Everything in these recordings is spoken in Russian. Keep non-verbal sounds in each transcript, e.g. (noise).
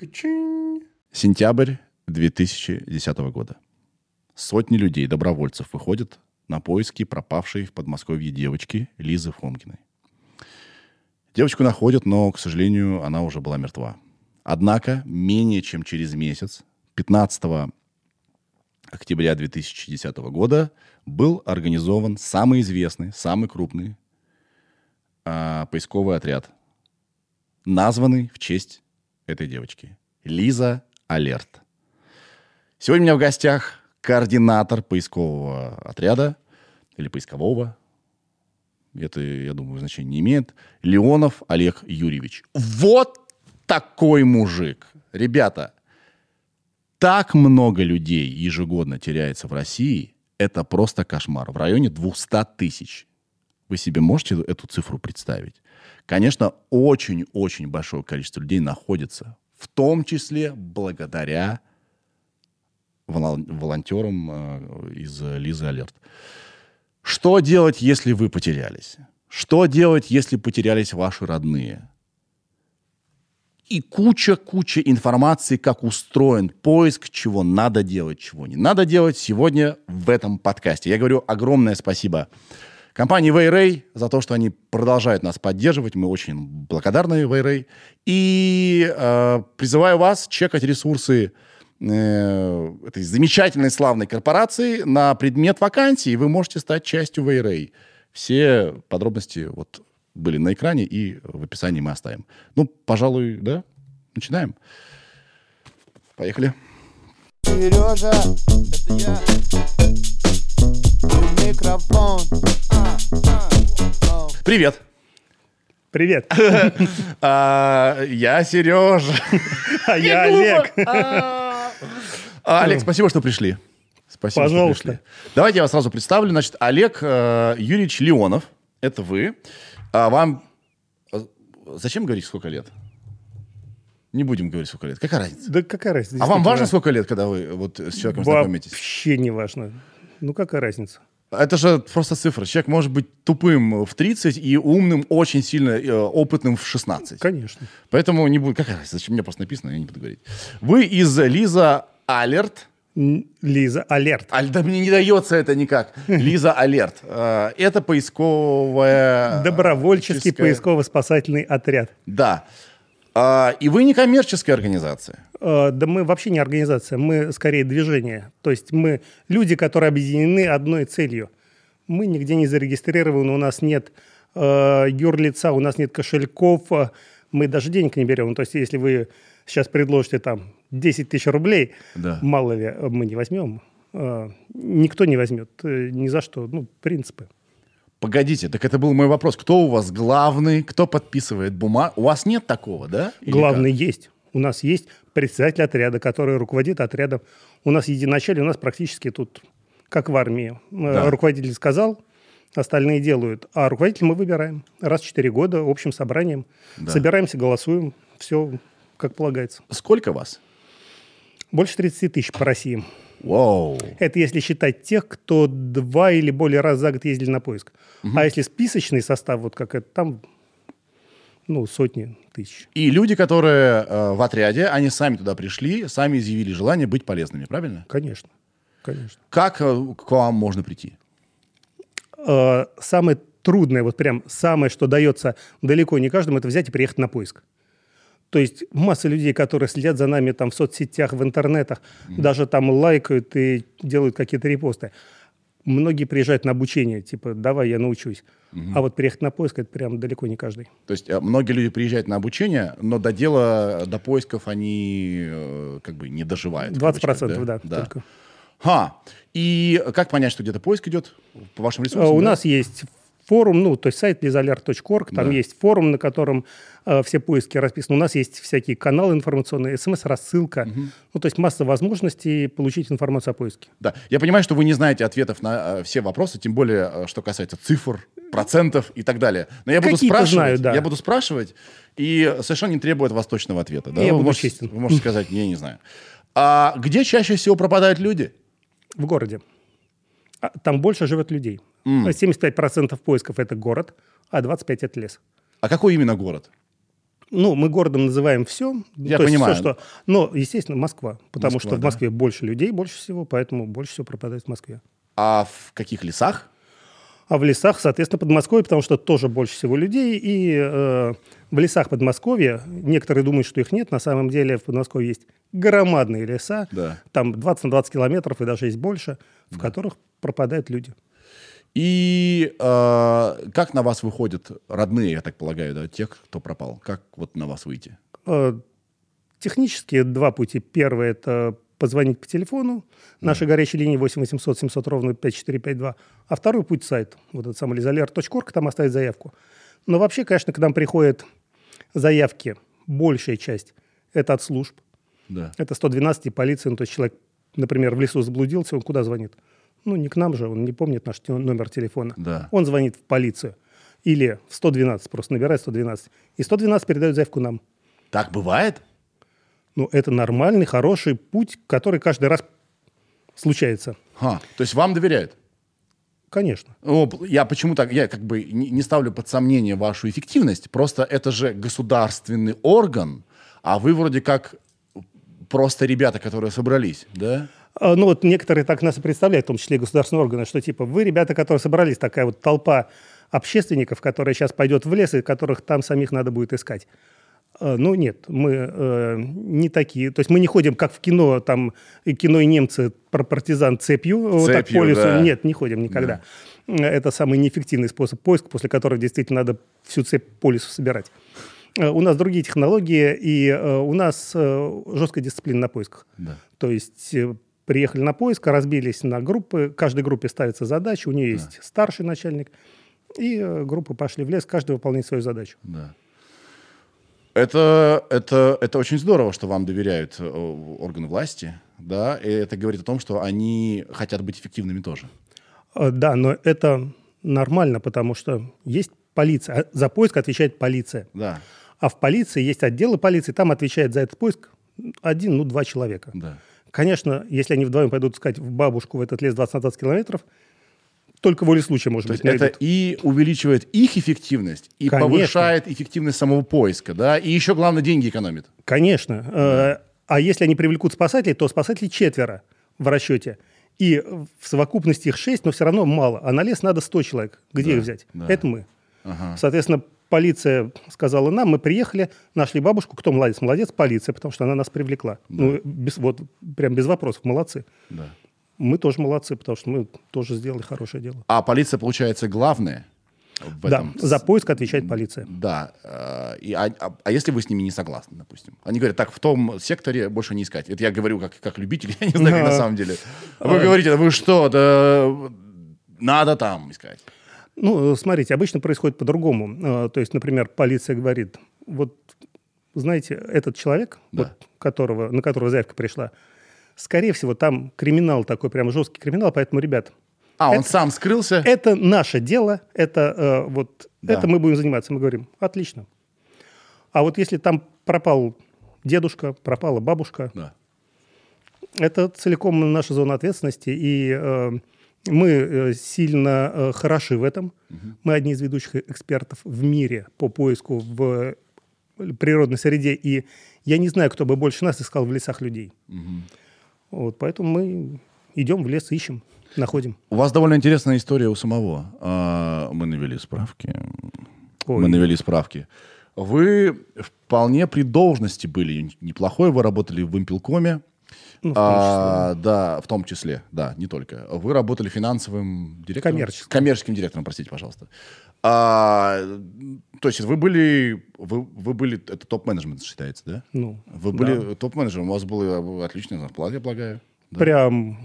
Качин. Сентябрь 2010 года. Сотни людей, добровольцев, выходят на поиски пропавшей в Подмосковье девочки Лизы Фомкиной. Девочку находят, но, к сожалению, она уже была мертва. Однако, менее чем через месяц, 15 октября 2010 года, был организован самый известный, самый крупный э, поисковый отряд, названный в честь этой девочки. Лиза Алерт. Сегодня у меня в гостях координатор поискового отряда или поискового. Это, я думаю, значения не имеет. Леонов Олег Юрьевич. Вот такой мужик. Ребята, так много людей ежегодно теряется в России. Это просто кошмар. В районе 200 тысяч. Вы себе можете эту цифру представить? Конечно, очень-очень большое количество людей находится, в том числе благодаря волонтерам э, из Лизы Алерт. Что делать, если вы потерялись? Что делать, если потерялись ваши родные? И куча-куча информации, как устроен поиск, чего надо делать, чего не надо делать сегодня в этом подкасте. Я говорю огромное спасибо компании Вейрей за то, что они продолжают нас поддерживать. Мы очень благодарны Вейрей. И э, призываю вас чекать ресурсы э, этой замечательной славной корпорации на предмет вакансий. Вы можете стать частью Вейрей. Все подробности вот были на экране и в описании мы оставим. Ну, пожалуй, да, начинаем. Поехали. Сережа, это я. Микрофон. Привет. Привет. (laughs) А, я Сережа. А я Олег. А, Олег, спасибо, что пришли. Спасибо, Пожалуйста. Что пришли. Давайте я вас сразу представлю. Значит, Олег э, Юрьевич Леонов. Это вы. А вам... Э, зачем говорить, сколько лет? Не будем говорить, сколько лет. Какая разница? Да какая разница? А вам важно, сколько лет, когда вы вот с человеком знакомитесь? Вообще не важно. Ну, какая разница? Это же просто цифра. Человек может быть тупым в 30 и умным, очень сильно э, опытным в 16. Конечно. Поэтому не будет... Какая разница? Зачем мне просто написано, я не буду говорить. Вы из Лиза Алерт. Лиза Алерт. А, да мне не дается это никак. (laughs) Лиза Алерт. Э, это поисковая... Добровольческий поисково-спасательный отряд. Да. А, и вы не коммерческая организация. А, да мы вообще не организация, мы скорее движение. То есть мы люди, которые объединены одной целью. Мы нигде не зарегистрированы, у нас нет э, юрлица, у нас нет кошельков, мы даже денег не берем. То есть если вы сейчас предложите там 10 тысяч рублей, да. мало ли, мы не возьмем. Э, никто не возьмет, э, ни за что. Ну, принципы. Погодите, так это был мой вопрос. Кто у вас главный? Кто подписывает бумагу? У вас нет такого, да? Или главный как? есть. У нас есть председатель отряда, который руководит отрядом. У нас единоначалие, у нас практически тут, как в армии. Э, да. Руководитель сказал, остальные делают. А руководитель мы выбираем раз в 4 года общим собранием. Да. Собираемся, голосуем. Все как полагается. Сколько вас? Больше 30 тысяч по России. Вау. Это если считать тех, кто два или более раз за год ездили на поиск. Угу. А если списочный состав, вот как это, там ну, сотни тысяч. И люди, которые э, в отряде, они сами туда пришли, сами изъявили желание быть полезными, правильно? Конечно. Конечно. Как э, к вам можно прийти? Э, самое трудное, вот прям самое, что дается далеко не каждому, это взять и приехать на поиск. То есть масса людей, которые следят за нами там в соцсетях, в интернетах, mm-hmm. даже там лайкают и делают какие-то репосты. Многие приезжают на обучение, типа, давай, я научусь. Угу. А вот приехать на поиск, это прям далеко не каждый. То есть э, многие люди приезжают на обучение, но до дела, до поисков они э, как бы не доживают. 20% процентов, да, да, только. Ха. И как понять, что где-то поиск идет по вашим ресурсам? А, у да? нас есть форум, ну, то есть сайт lizalert.org, там да. есть форум, на котором э, все поиски расписаны. У нас есть всякие каналы информационные, смс-рассылка. Угу. Ну, то есть масса возможностей получить информацию о поиске. Да, я понимаю, что вы не знаете ответов на э, все вопросы, тем более, э, что касается цифр, процентов и так далее. Но я буду спрашивать, знаю, да. я буду спрашивать, и совершенно не требует вас точного ответа. Да? Я вы буду можете, честен. Вы можете сказать, я не знаю. А где чаще всего пропадают люди? В городе. А, там больше живет людей. Mm. 75% поисков – это город, а 25% – это лес. А какой именно город? Ну, мы городом называем все. Я то есть понимаю. Все, что... Но, естественно, Москва. Потому Москва, что в да. Москве больше людей, больше всего, поэтому больше всего пропадает в Москве. А в каких лесах? А в лесах, соответственно, Подмосковье, потому что тоже больше всего людей. И э, в лесах Подмосковья, некоторые думают, что их нет, на самом деле в Подмосковье есть громадные леса, Да. там 20 на 20 километров и даже есть больше, в которых пропадают люди. И э, как на вас выходят родные, я так полагаю, да, тех, кто пропал? Как вот на вас выйти? Э, Технически два пути. Первый – это позвонить по телефону. Нашей горячей линии 8 800 700 ровно 5452. А второй путь – сайт. Вот этот самый изолер.орг, там оставить заявку. Но вообще, конечно, к нам приходят заявки, большая часть – это от служб. Да. Это 112 и полиция. Ну, то есть человек, например, в лесу заблудился, он куда звонит? Ну, не к нам же, он не помнит наш номер телефона. Да. Он звонит в полицию. Или в 112, просто набирает 112. И 112 передает заявку нам. Так бывает? Ну, это нормальный, хороший путь, который каждый раз случается. Ха, то есть вам доверяют? Конечно. П- Я почему так, я как бы не ставлю под сомнение вашу эффективность, просто это же государственный орган, а вы вроде как просто ребята, которые собрались, да? А, Ну, вот некоторые так нас и представляют, в том числе и государственные органы, что типа вы, ребята, которые собрались, такая вот толпа общественников, которая сейчас пойдет в лес, и которых там самих надо будет искать. А, Ну, нет, мы э, не такие. То есть мы не ходим, как в кино, там, кино и немцы про партизан цепью, вот так Цепью, по лесу. да. Нет, не ходим никогда. Это самый неэффективный способ поиска, после которого действительно надо всю цепь по лесу собирать. Э, У нас другие технологии, и э, у нас э, жесткая дисциплина на поисках. Да. То есть э, приехали на поиск, разбились на группы, каждой группе ставится задача, у нее есть старший начальник, и э, группы пошли в лес, каждый выполняет свою задачу. Да. Это, это, это очень здорово, что вам доверяют э, органы власти, да, и это говорит о том, что они хотят быть эффективными тоже. Э, Да, но это нормально, потому что есть полиция. а За поиск отвечает полиция. Да, А в полиции есть отделы полиции, там отвечает за этот поиск один, ну, два человека. да. Конечно, если они вдвоем пойдут искать в бабушку в этот лес 20 на 20 километров, только волей случая, может То быть, есть это найдут. и увеличивает их эффективность, и Конечно. повышает эффективность самого поиска, да, и еще, главное, деньги экономит. Конечно. Э, А если они привлекут спасателей, то спасателей четверо в расчете. И в совокупности их шесть, но все равно мало. А на лес надо 100 человек. Где Да, их взять? да. Это мы. Ага. Соответственно, полиция сказала нам, мы приехали, нашли бабушку, кто молодец? Молодец, полиция, потому что она нас привлекла. Ну, без, вот, прям без вопросов, молодцы. Да. Мы тоже молодцы, потому что мы тоже сделали хорошее дело. А полиция, получается, главная в Да, этом. за поиск отвечает полиция. Да. э, И, а, а- а если вы с ними не согласны, допустим? Они говорят, так, в том секторе больше не искать. Это я говорю как, как любитель, (laughs) я не знаю, как на Да. самом деле. Вы говорите, вы что, да, надо там искать. Ну, смотрите, обычно происходит по-другому. Э, То есть, например, полиция говорит, вот, знаете, этот человек, Да. вот, которого, на которого заявка пришла, скорее всего, там криминал такой, прям жесткий криминал, поэтому, ребят, А, он Это- сам скрылся? это наше дело, это э, вот, Да. это мы будем заниматься. Мы говорим, отлично. А вот если там пропал дедушка, пропала бабушка, Да. это целиком наша зона ответственности, и э, мы э, сильно э, хороши в этом. Мы одни из ведущих экспертов в мире по поиску в природной среде, и я не знаю, кто бы больше нас искал в лесах людей. Вот, поэтому мы идем в лес, ищем, находим. У вас довольно интересная история у самого. А, Мы навели справки. Ой. Мы навели справки. Вы вполне при должности были неплохой, вы работали в импелкоме. Ну, в том А, да, в том числе, да, не только. Вы работали финансовым директором? Коммерческим. Коммерческим директором, простите, пожалуйста. А, то есть вы были, вы, вы были, это топ-менеджмент считается, да? Ну, Вы были топ-менеджером, у вас была отличная зарплата, я полагаю. Да. прям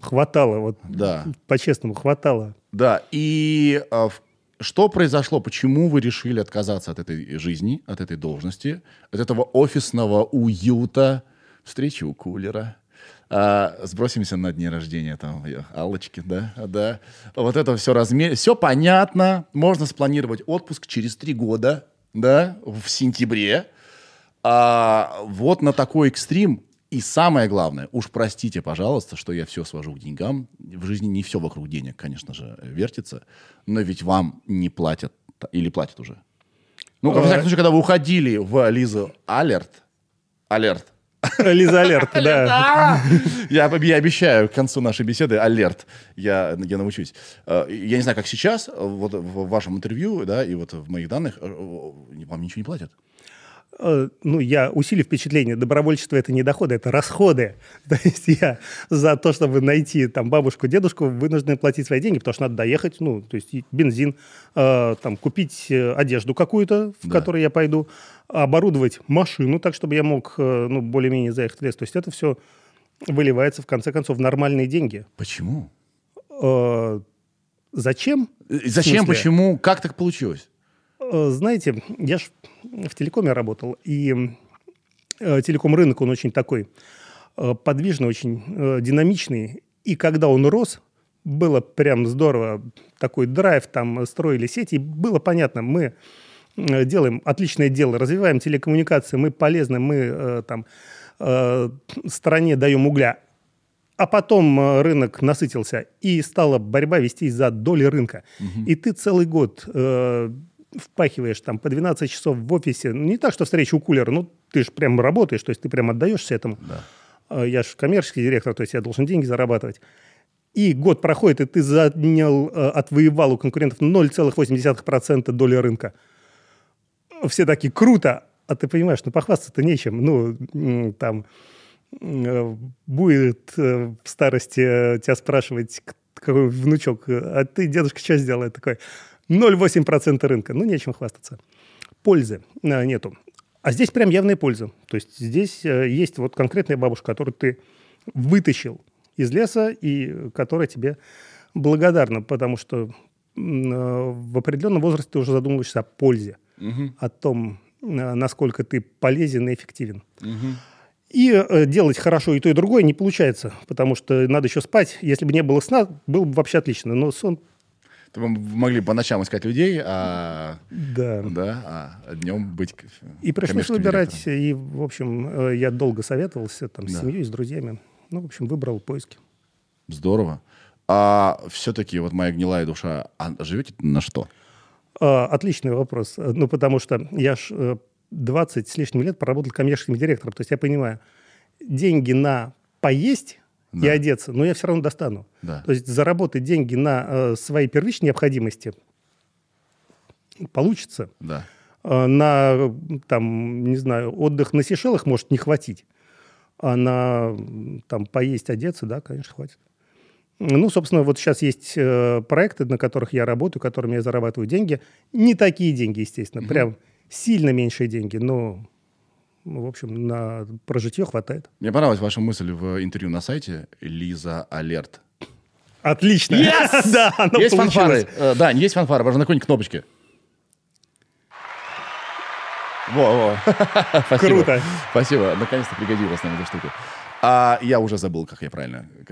хватало, вот Да. по-честному хватало. Да, и а, в- что произошло? Почему вы решили отказаться от этой жизни, от этой должности, от этого офисного уюта, встречи у кулера? А, сбросимся на дне рождения там э, Аллочки, да, да. Вот это все размер, все понятно. Можно спланировать отпуск через три года, да, в сентябре. А вот на такой экстрим. И самое главное, уж простите, пожалуйста, что я все свожу к деньгам. В жизни не все вокруг денег, конечно же, вертится. Но ведь вам не платят или платят уже. Ну, во всяком случае, когда вы уходили в Лизу Алерт, Алерт, (laughs) Лиза Алерт, да. (laughs) Я, я обещаю к концу нашей беседы алерт. Я, я научусь. Э, Я не знаю, как сейчас, вот в вашем интервью, да, и вот в моих данных, э, вам ничего не платят. Э, ну, я усилив впечатление, добровольчество это не доходы, это расходы. (laughs) То есть я за то, чтобы найти там бабушку, дедушку, вынужден платить свои деньги, потому что надо доехать, ну, то есть бензин, э, там, купить э, одежду какую-то, в Да. которой я пойду, оборудовать машину так, чтобы я мог, э, ну, более-менее заехать в лес. То есть это все выливается, в конце концов, в нормальные деньги. Почему? Э, Зачем? Э, Зачем, почему, как так получилось? Э, Знаете, я ж в телекоме работал, и э, телеком-рынок, он очень такой э, подвижный, очень динамичный. И когда он рос, было прям здорово. Такой драйв, там строили сети, и было понятно, мы делаем отличное дело, развиваем телекоммуникации, мы полезны, мы там стране даем угля. А потом рынок насытился, и стала борьба вестись за доли рынка. И ты целый год впахиваешь там по 12 часов в офисе. Ну, не так, что встреча у кулера, ну, ты же прям работаешь, то есть ты прям отдаешься этому. Э, Я же коммерческий директор, то есть я должен деньги зарабатывать. И год проходит, и ты занял, э, отвоевал у конкурентов 0,8% доли рынка. Все такие, круто, а ты понимаешь, ну, похвастаться-то нечем. Ну, там, э, будет э, в старости тебя спрашивать, какой внучок, а ты, дедушка, что сделал? Я такой, 0,8% рынка. Ну, нечем хвастаться. Пользы э, нету. А здесь прям явная польза. То есть здесь э, есть вот конкретная бабушка, которую ты вытащил из леса и которая тебе благодарна, потому что э, в определенном возрасте ты уже задумываешься о пользе, о том, насколько ты полезен и эффективен. И э, делать хорошо и то, и другое не получается, потому что надо еще спать. Если бы не было сна, было бы вообще отлично. Но сон, Вы могли по ночам искать людей, а, да. да, а днем быть И пришлось выбирать. директором. И, в общем, э, я долго советовался там, с Да. семьей, с друзьями. Ну, в общем, выбрал поиски. Здорово. А все-таки вот моя гнилая душа, а живете на что? А, Отличный вопрос. Э, Ну, потому что я ж э, 20 с лишним лет проработал коммерческим директором. То есть я понимаю, деньги на поесть и Да. одеться, но я все равно достану. Да. То есть заработать деньги на э, свои первичные необходимости получится. Да. А на, э, там, не знаю, отдых на Сейшелах может не хватить. А на там поесть, одеться, да, конечно, хватит. Ну, собственно, вот сейчас есть э, проекты, на которых я работаю, которыми я зарабатываю деньги. Не такие деньги, естественно, прям сильно меньшие деньги, но, в общем, на прожитие хватает. Мне понравилась ваша мысль в интервью на сайте Лиза Алерт. Отлично! (laughs) да, оно есть получилось. фанфары? Э, Да, есть фанфары. Можно на какой-нибудь кнопочке. Во, во. (laughs) Спасибо. Круто. Спасибо. Наконец-то пригодилась нам эта штука. А я уже забыл, как я правильно. (laughs)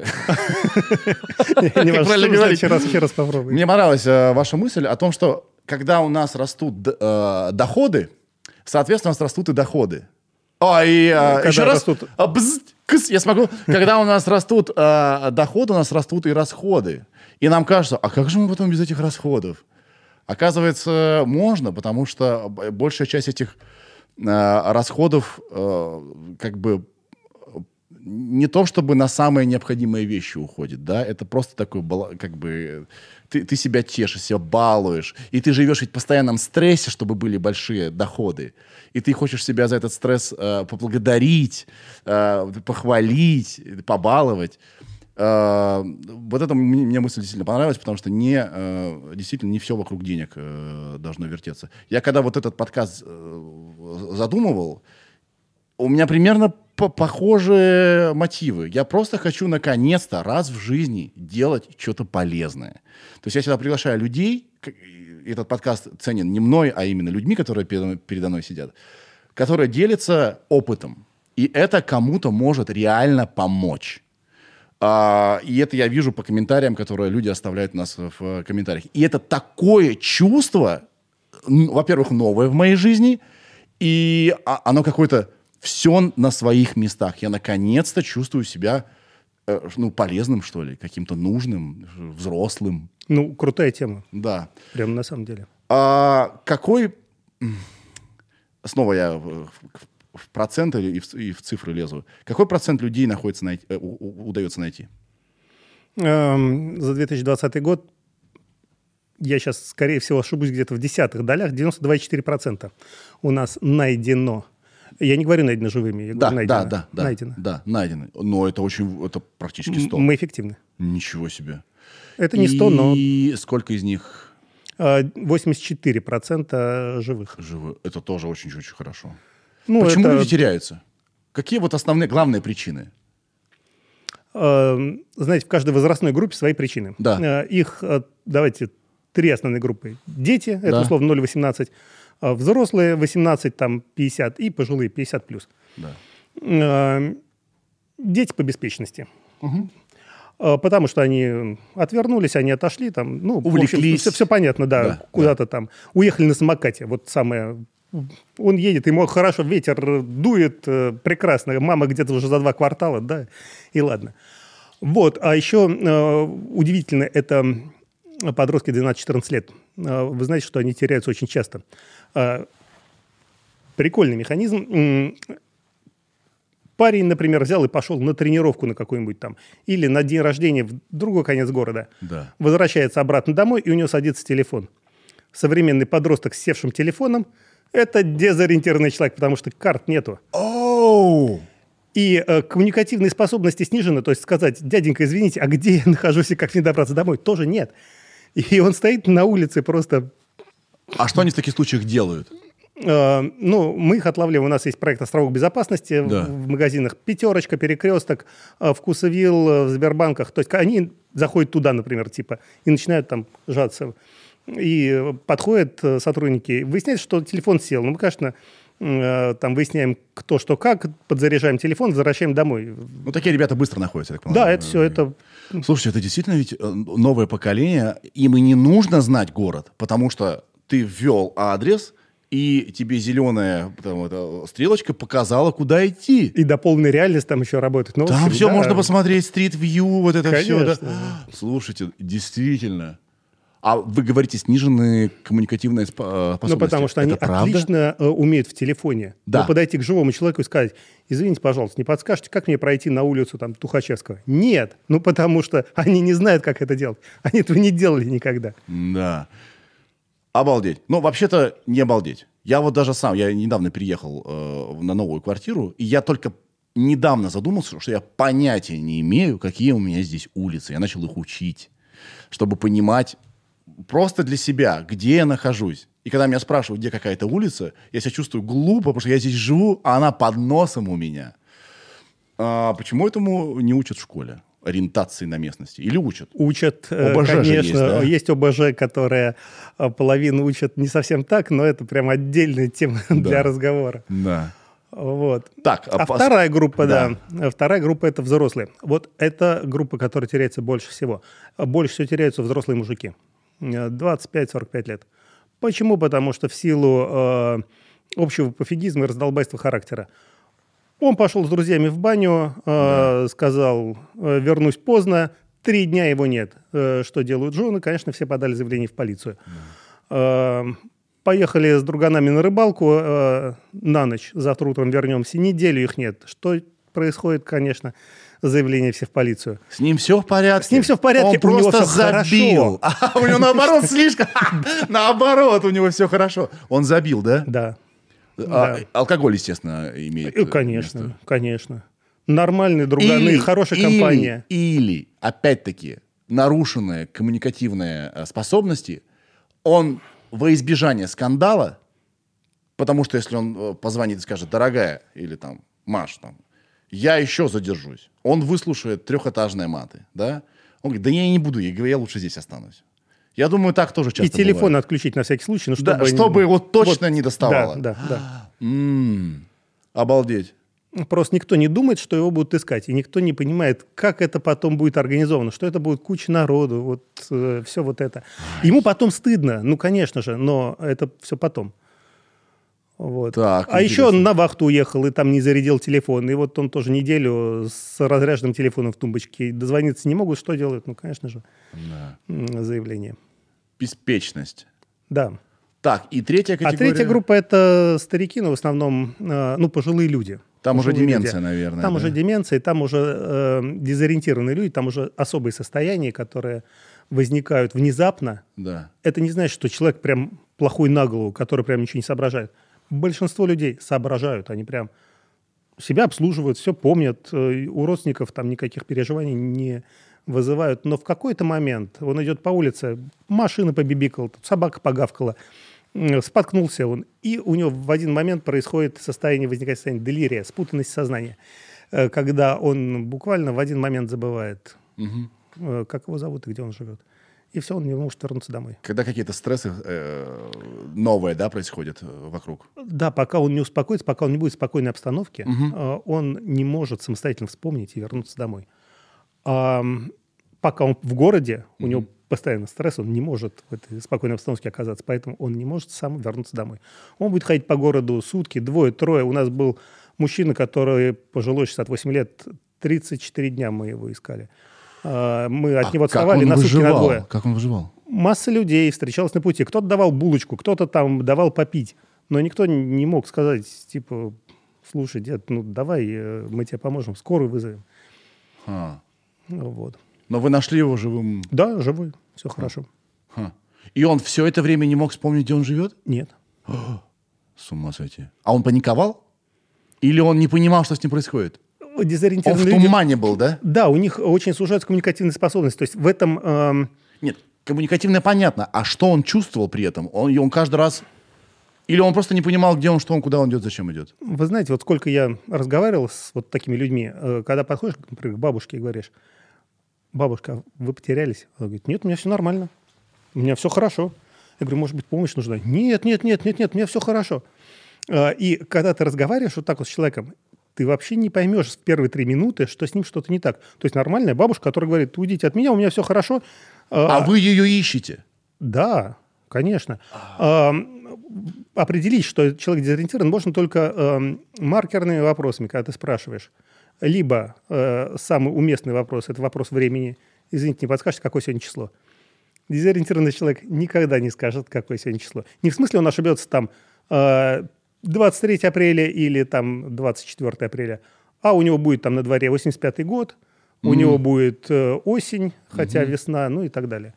Не важно. Еще раз, попробуй. Мне понравилась э, ваша мысль о том, что когда у нас растут э, доходы, соответственно, у нас растут и доходы. О, и э, когда еще раз. растут- а, кыс, я смогу. Когда у нас растут э, доходы, у нас растут и расходы. И нам кажется, а как же мы потом без этих расходов? Оказывается, можно, потому что большая часть этих э, расходов как бы не то чтобы на самые необходимые вещи уходит, да, это просто такой, как бы, ты, ты себя тешишь, себя балуешь, и ты живешь ведь в постоянном стрессе, чтобы были большие доходы, и ты хочешь себя за этот стресс э, поблагодарить, э, похвалить, побаловать. Э, вот это мне, мне мысль действительно понравилась, потому что не, э, действительно не все вокруг денег э, должно вертеться. Я когда вот этот подкаст э, задумывал, у меня примерно по- похожие мотивы. Я просто хочу наконец-то раз в жизни делать что-то полезное. То есть я сюда приглашаю людей, этот подкаст ценен не мной, а именно людьми, которые передо мной сидят, которые делятся опытом. И это кому-то может реально помочь. А, и это я вижу по комментариям, которые люди оставляют у нас в э, комментариях. И это такое чувство, во-первых, новое в моей жизни, и а- оно какое-то все на своих местах. Я наконец-то чувствую себя э, ну, полезным, что ли, каким-то нужным, взрослым. Ну, крутая тема, Да. прям на самом деле. А какой... снова я в, проценты и в, и в цифры лезу. Какой процент людей находится найти, э, удается найти? Эм, За 2020 год я сейчас, скорее всего, ошибусь где-то в десятых долях, 92,4% у нас найдено. Я не говорю найдено живыми, я Да, говорю да, найдено. да, да, Найдено. да, найдены. Но это очень, это практически М- 100. Мы эффективны. Ничего себе. Это не 100, но И сколько из них э, 84% живых. живы? Это тоже очень-очень хорошо. Ну, Почему это, люди теряются? Какие вот основные, главные причины? э, знаете, в каждой возрастной группе свои причины. Да. Э, Их, давайте, три основные группы. Дети, это Да. условно 0,18, э, взрослые 18, там 50 и пожилые 50 плюс. Да. Дети по беспечности. Э, Потому что они отвернулись, они отошли, там, ну, Увлеклись. все, понятно, да, Да, куда-то там. Уехали на самокате, вот самое. Он едет, ему хорошо, ветер дует, э, прекрасно. Мама где-то уже за два квартала, да, и ладно. Вот, а еще э, удивительно, это подростки 12-14 лет. Э, вы знаете, что они теряются очень часто. Э, прикольный механизм. Парень, например, взял и пошел на тренировку на какую-нибудь там, или на день рождения в другой конец города. Да. Возвращается обратно домой, и у него садится телефон. Современный подросток с севшим телефоном – это дезориентированный человек, потому что карт нету. Оу! И э, коммуникативные способности снижены, то есть сказать, дяденька, извините, а где я (laughs) нахожусь и как мне добраться домой, тоже нет. И он стоит на улице просто А что они в таких случаях делают? Э, Ну, мы их отлавливаем. У нас есть проект «Островок безопасности» в- Да. в магазинах «Пятерочка», «Перекресток», э, «Вкусовилл», э, в Сбербанках. То есть они заходят туда, например, типа, и начинают там жаться. И подходят сотрудники. Выясняется, что телефон сел. Ну, мы, конечно, там выясняем, кто что как, подзаряжаем телефон, возвращаем домой. Ну, такие ребята быстро находятся, так понимаю. Да, это все, это... Слушайте, это действительно ведь новое поколение, им и не нужно знать город, потому что ты ввел адрес, и тебе зеленая там, эта стрелочка показала, куда идти. И до полной реальности там еще работает. Ну, Там общем, все да. можно посмотреть, стрит-вью, вот это все. Конечно. Слушайте, действительно. А вы говорите, сниженные коммуникативные э, Ну, способности. потому что они это правда? отлично э, умеют в телефоне. Да. Ну, подойти к живому человеку и сказать, извините, пожалуйста, не подскажете, как мне пройти на улицу там, Тухачевского? Нет. Ну, потому что (laughs) они не знают, как это делать. Они этого не делали никогда. Да. Обалдеть. Ну, вообще-то не обалдеть. Я вот даже сам, я недавно переехал э, на новую квартиру, и я только недавно задумался, что я понятия не имею, какие у меня здесь улицы. Я начал их учить, чтобы понимать просто для себя, где я нахожусь. И когда меня спрашивают, где какая-то улица, я себя чувствую глупо, потому что я здесь живу, а она под носом у меня. А почему этому не учат в школе? Ориентации на местности? Или учат? Учат, э, ОБЖ же конечно, есть, да? есть ОБЖ, которые э, половину учат не совсем так, но это прям отдельная тема (laughs) для разговора. Да. Вот. Так, А пос- вторая группа, Да. да. А Вторая группа это взрослые. Вот это группа, которая теряется больше всего. А Больше всего теряются взрослые мужики. Э, 25-45 лет. Почему? Потому что в силу э, общего пофигизма и раздолбайства характера. Он пошел с друзьями в баню, э, сказал, э, вернусь поздно, три дня его нет. Э, что делают жены? Конечно, все подали заявление в полицию. Э, Поехали с друганами на рыбалку э, на ночь, завтра утром вернемся. Неделю их нет. Что происходит, конечно, заявление все в полицию. С ним все в порядке. С ним всё в порядке, Он у него просто всё забил. хорошо. (laughs) А у него наоборот слишком. (laughs) Наоборот, у него все хорошо. Он забил, да? Да. А, Да. Алкоголь, естественно, имеет. Э, э, Конечно, место. конечно. Нормальные друганы, Или- хорошая или- компания. Или, опять-таки, нарушенные коммуникативные э, способности, он во избежание скандала, потому что если он позвонит и скажет, дорогая, или там, Маш, там, я еще задержусь, он выслушает трехэтажные маты, да? Он говорит, да я не буду, я говорю, я лучше здесь останусь. Я думаю, так тоже часто И телефон бывает. отключить на всякий случай, ну, Да, чтобы... чтобы его точно Вот, не доставало. Да, да, (gasps) Обалдеть. Просто никто не думает, что его будут искать, и никто не понимает, как это потом будет организовано, что это будет куча народу, вот все вот это. Ему потом стыдно, ну, конечно же, но это все потом. Вот. Так, а еще интересно. он на вахту уехал и там не зарядил телефон, и вот он тоже неделю с разряженным телефоном в тумбочке. Дозвониться не могут, что делают? Ну, конечно же, Да. заявление. Беспечность. Да. Так, и третья А категория? третья группа это старики, но в основном, э, ну, пожилые люди. Там уже деменция, люди. наверное. Там да? уже деменция, там уже э, дезориентированные люди, там уже особые состояния, которые возникают внезапно. Да. Это не значит, что человек прям плохой на голову, который прям ничего не соображает. Большинство людей соображают, они прям себя обслуживают, все помнят, э, у родственников там никаких переживаний не вызывают. Но в какой-то момент он идет по улице, машина побибикала, собака погавкала, споткнулся он, и у него в один момент происходит состояние, возникает состояние делирия, спутанность сознания, э, когда он буквально в один момент забывает, э, как его зовут и где он живет. И все, он не может вернуться домой. Когда какие-то стрессы э, новые, да, происходят э, вокруг. Да, пока он не успокоится, пока он не будет в спокойной обстановке, Мгм. э, он не может самостоятельно вспомнить и вернуться домой. А, пока он в городе, у него постоянно стресс, он не может в этой спокойной обстановке оказаться, поэтому он не может сам вернуться домой. Он будет ходить по городу сутки, двое, трое. У нас был мужчина, который пожилой, 68 лет, 34 дня мы его искали. А, Мы от А него отставали на сутки на двое Как он выживал? масса людей встречалась на пути. Кто-то давал булочку, кто-то там давал попить. Но никто не мог сказать, типа, слушай, дед, ну давай, э, мы тебе поможем, скорую вызовем. А. Ну, Вот. Но вы нашли его живым. Да, живой, все хорошо. Ха. И он все это время не мог вспомнить, где он живет? Нет. (gasps) С ума сойти. А он паниковал? Или он не понимал, что с ним происходит? Он в Дезориентированные люди... тумане был, да? Да, у них очень сужаются коммуникативные способности. То есть в этом... эм, Нет, коммуникативно понятно. А что он чувствовал при этом? Он, он каждый раз... Или он просто не понимал, где он, что он, куда он идет, зачем идет? Вы знаете, вот сколько я разговаривал с вот такими людьми, э, когда подходишь, например, к бабушке и говоришь, бабушка, вы потерялись? Она говорит, нет, у меня все нормально, у меня все хорошо. Я говорю, может быть, помощь нужна? Нет, нет, нет, нет, нет, у меня все хорошо. Э, И когда ты разговариваешь вот так вот с человеком, ты вообще не поймешь в первые три минуты, что с ним что-то не так. То есть нормальная бабушка, которая говорит, уйдите от меня, у меня все хорошо. А вы ее ищете? Да, конечно. Ам, Определить, что человек дезориентирован, можно только эм, маркерными вопросами, когда ты спрашиваешь. Либо э, самый уместный вопрос – это вопрос времени. Извините, не подскажете, какое сегодня число? Дезориентированный человек никогда не скажет, какое сегодня число. Не в смысле он ошибется там э, 23 апреля или там 24 апреля, а у него будет там на дворе 85 год, у него будет э, осень, хотя весна, ну и так далее.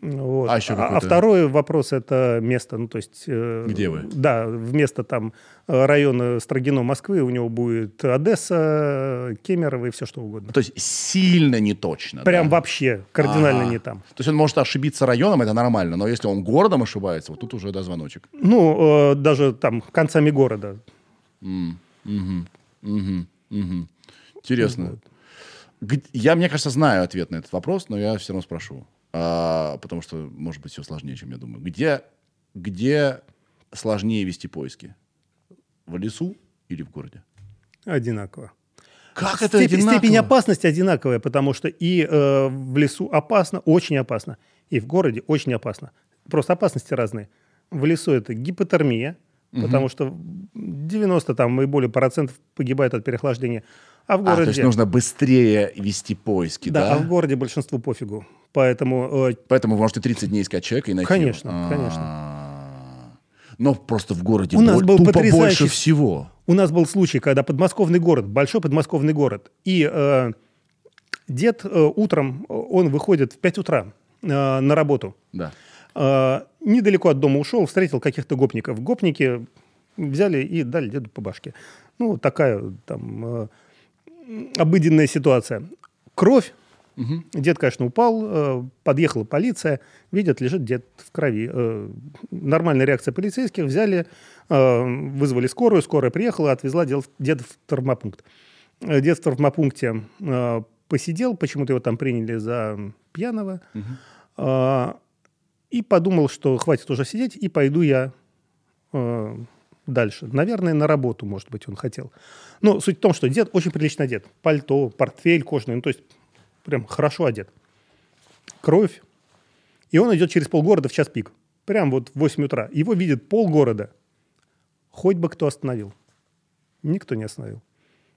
Вот. А еще а, какой-то? второй вопрос это место, ну то есть э, Где вы? Да, вместо там э, района Строгино Москвы у него будет Одесса, Кемерово и все что угодно. То есть сильно не точно. Прям да? вообще кардинально Ага. не там. То есть он может ошибиться районом, это нормально, но если он городом ошибается, вот тут уже да, звоночек. Ну, э, даже там концами города. М, мгм, мгм, мгм. Интересно. Г- Я, мне кажется, знаю ответ на этот вопрос, но я все равно спрошу. А, потому что, может быть, все сложнее, чем я думаю. Где, где сложнее вести поиски? В лесу или в городе? Одинаково. Как это Степень, одинаково? степень опасности одинаковая, потому что и э, в лесу опасно, очень опасно, и в городе очень опасно. Просто опасности разные. В лесу это гипотермия, потому что 90 там и более процентов погибает от переохлаждения. А в А, городе... то есть нужно быстрее вести поиски, да, да? а в городе большинству пофигу. Поэтому э, Поэтому вы можете 30 дней искать человека и найти Конечно, его. конечно. А, Но просто в городе У нас был тупо потрясающий- больше всего. У нас был случай, когда подмосковный город, большой подмосковный город, и э, дед э, утром, э, он выходит в 5 утра э, на работу. Да. Э, недалеко от дома ушел, встретил каких-то гопников. Гопники взяли и дали деду по башке. Ну, такая там э, обыденная ситуация. Кровь. Дед, конечно, упал, э, подъехала полиция, видят, лежит дед в крови. Э, нормальная реакция полицейских, взяли, э, вызвали скорую, скорая приехала, отвезла деда в травмопункт. Дед в травмопункте посидел, почему-то его там приняли за пьяного, Э, и подумал, что хватит уже сидеть, и пойду я дальше. Наверное, на работу, может быть, он хотел. Но суть в том, что дед очень прилично одет. Пальто, портфель кожаный, ну, то есть прям хорошо одет. Кровь. И он идет через полгорода в час пик. Прям вот в 8 утра. Его видит полгорода. Хоть бы кто остановил. Никто не остановил.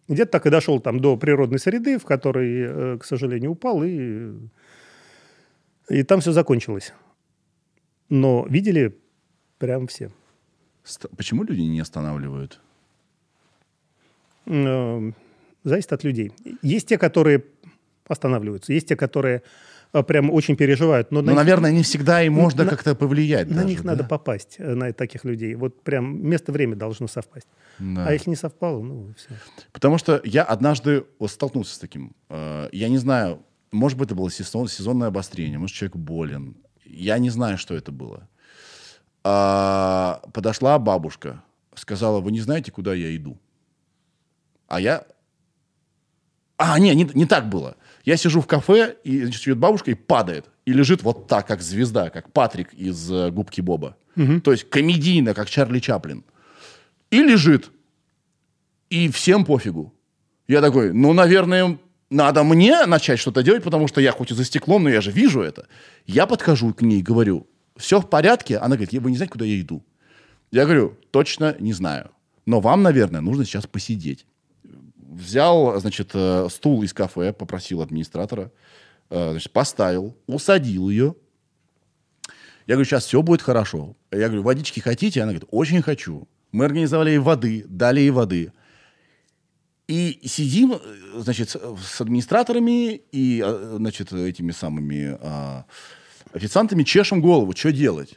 Дед так и дошел там до природной среды, в которой, э, к сожалению, упал, и, и там все закончилось. Но видели Прям все. Почему люди не останавливают? Э, Зависит от людей. Есть те, которые останавливаются, есть те, которые э, прям очень переживают. Но Ну, на них- наверное, не всегда и можно на- как-то повлиять. на даже, них да? надо попасть, э, на таких людей. Вот прям место-время должно совпасть. Да. А если не совпало, ну все. Потому что я однажды столкнулся с таким. Э, Я не знаю, может быть, это было сезон- сезонное обострение, может, человек болен. Я не знаю, что это было. А, Подошла бабушка, сказала, вы не знаете, куда я иду? А я... А, не, не, не так было. Я сижу в кафе, и значит, идет бабушка и падает. И лежит вот так, как звезда, как Патрик из э, «Губки Боба». То есть комедийно, как Чарли Чаплин. И лежит. И всем пофигу. Я такой, ну, наверное, надо мне начать что-то делать, потому что я хоть и за стеклом, но я же вижу это. Я подхожу к ней и говорю, все в порядке? Она говорит, я бы не знаю, куда я иду. Я говорю, точно не знаю. Но вам, наверное, нужно сейчас посидеть. Взял, значит, э, стул из кафе, попросил администратора, э, значит, поставил, усадил ее. Я говорю, сейчас все будет хорошо. Я говорю, водички хотите? Она говорит, очень хочу. Мы организовали ей воды, дали ей воды. И сидим, э, значит, с- администраторами и, значит, этими самыми а, официантами чешем голову, что делать.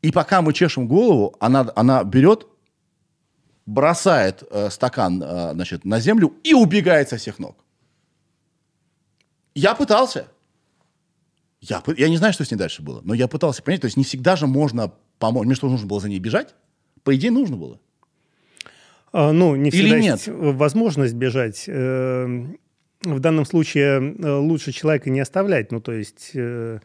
И пока мы чешем голову, она, она берет, бросает э, стакан, э, значит, на землю и убегает со всех ног. Я пытался. Я, я не знаю, что с ней дальше было, но я пытался понять. То есть не всегда же можно помочь. Мне что, нужно было за ней бежать? По идее, нужно было. А, Ну, не Или всегда нет? есть возможность бежать. Э, В данном случае э, лучше человека не оставлять, ну, то есть э,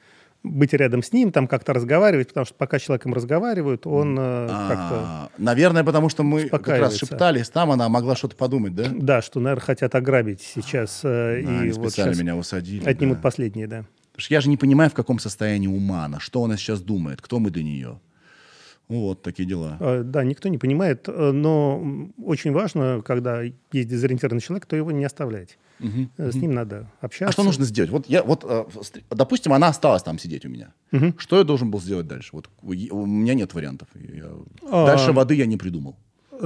быть рядом с ним, там как-то разговаривать, потому что пока с человеком разговаривают, он э, как-то... А, Наверное, потому что мы как раз шептались, там она могла что-то подумать, да? Да, что, наверное, хотят ограбить сейчас. э, и вот специально меня усадили. отнимут да. последние, да. Потому что я же не понимаю, в каком состоянии ума она, что она сейчас думает, кто мы для нее. Вот такие дела. Э, Да, никто не понимает, э, но очень важно, когда есть дезориентированный человек, то его не оставлять. Э, С ним надо общаться. А что нужно сделать? Вот я, вот, э, ст- допустим, она осталась там сидеть у меня. Что я должен был сделать дальше? Вот у меня нет вариантов. Я- А. Дальше воды я не придумал.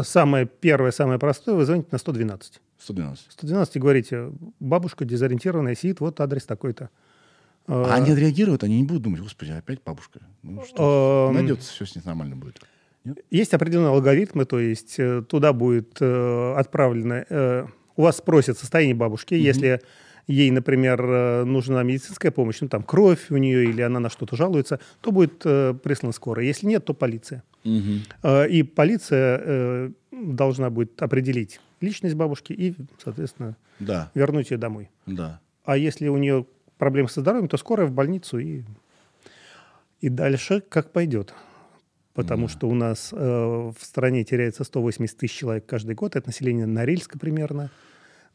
Самое первое, самое простое, вы звоните на 112. 112. 112 и говорите, бабушка дезориентированная сидит, вот адрес такой-то. А они отреагируют, они не будут думать, господи, опять бабушка. Ну что, найдется, все с ней нормально будет. Нет? Есть определенные алгоритмы, то есть э, туда будет э, отправлено... э, у вас спросят состояние бабушки, если ей, например, э, нужна медицинская помощь, ну там кровь у нее или она на что-то жалуется, то будет э, прислана скорая. Если нет, то полиция. Э, И полиция э, должна будет определить личность бабушки и, соответственно, Да, вернуть ее домой. да. А если у нее проблемы со здоровьем, то скорая в больницу и, и дальше как пойдет. Потому что у нас э, в стране теряется 180 тысяч человек каждый год. Это население Норильска примерно.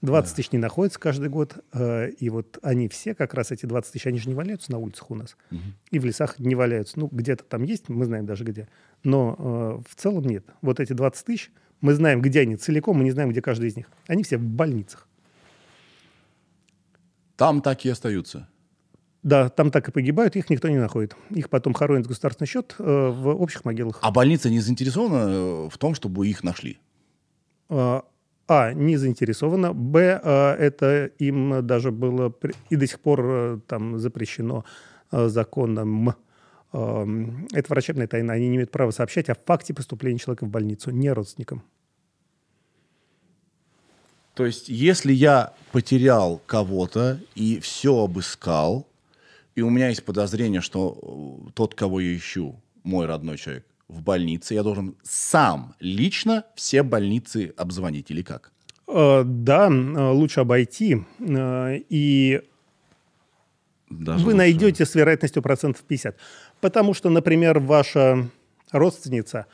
20 тысяч не находится каждый год. Э, и вот они все, как раз эти 20 тысяч, они же не валяются на улицах у нас. И в лесах не валяются. Ну, где-то там есть, мы знаем даже где. Но э, в целом нет. Вот эти 20 тысяч, мы знаем, где они целиком, мы не знаем, где каждый из них. Они все в больницах. Там так и остаются. Да, там так и погибают, их никто не находит. Их потом хоронят за государственный счет э, в общих могилах. А больница не заинтересована э, в том, чтобы их нашли? А, а, не заинтересована. Б, а, это им даже было и до сих пор э, там запрещено э, законом. Эм, Это врачебная тайна. Они не имеют права сообщать о факте поступления человека в больницу, не родственникам. То есть, если я потерял кого-то и все обыскал, и у меня есть подозрение, что э, тот, кого я ищу, мой родной человек, в больнице, я должен сам лично все больницы обзвонить или как? Э, Да, лучше обойти. э, И Даже вы лучше. найдете с вероятностью процентов 50. Потому что, например, ваша родственница,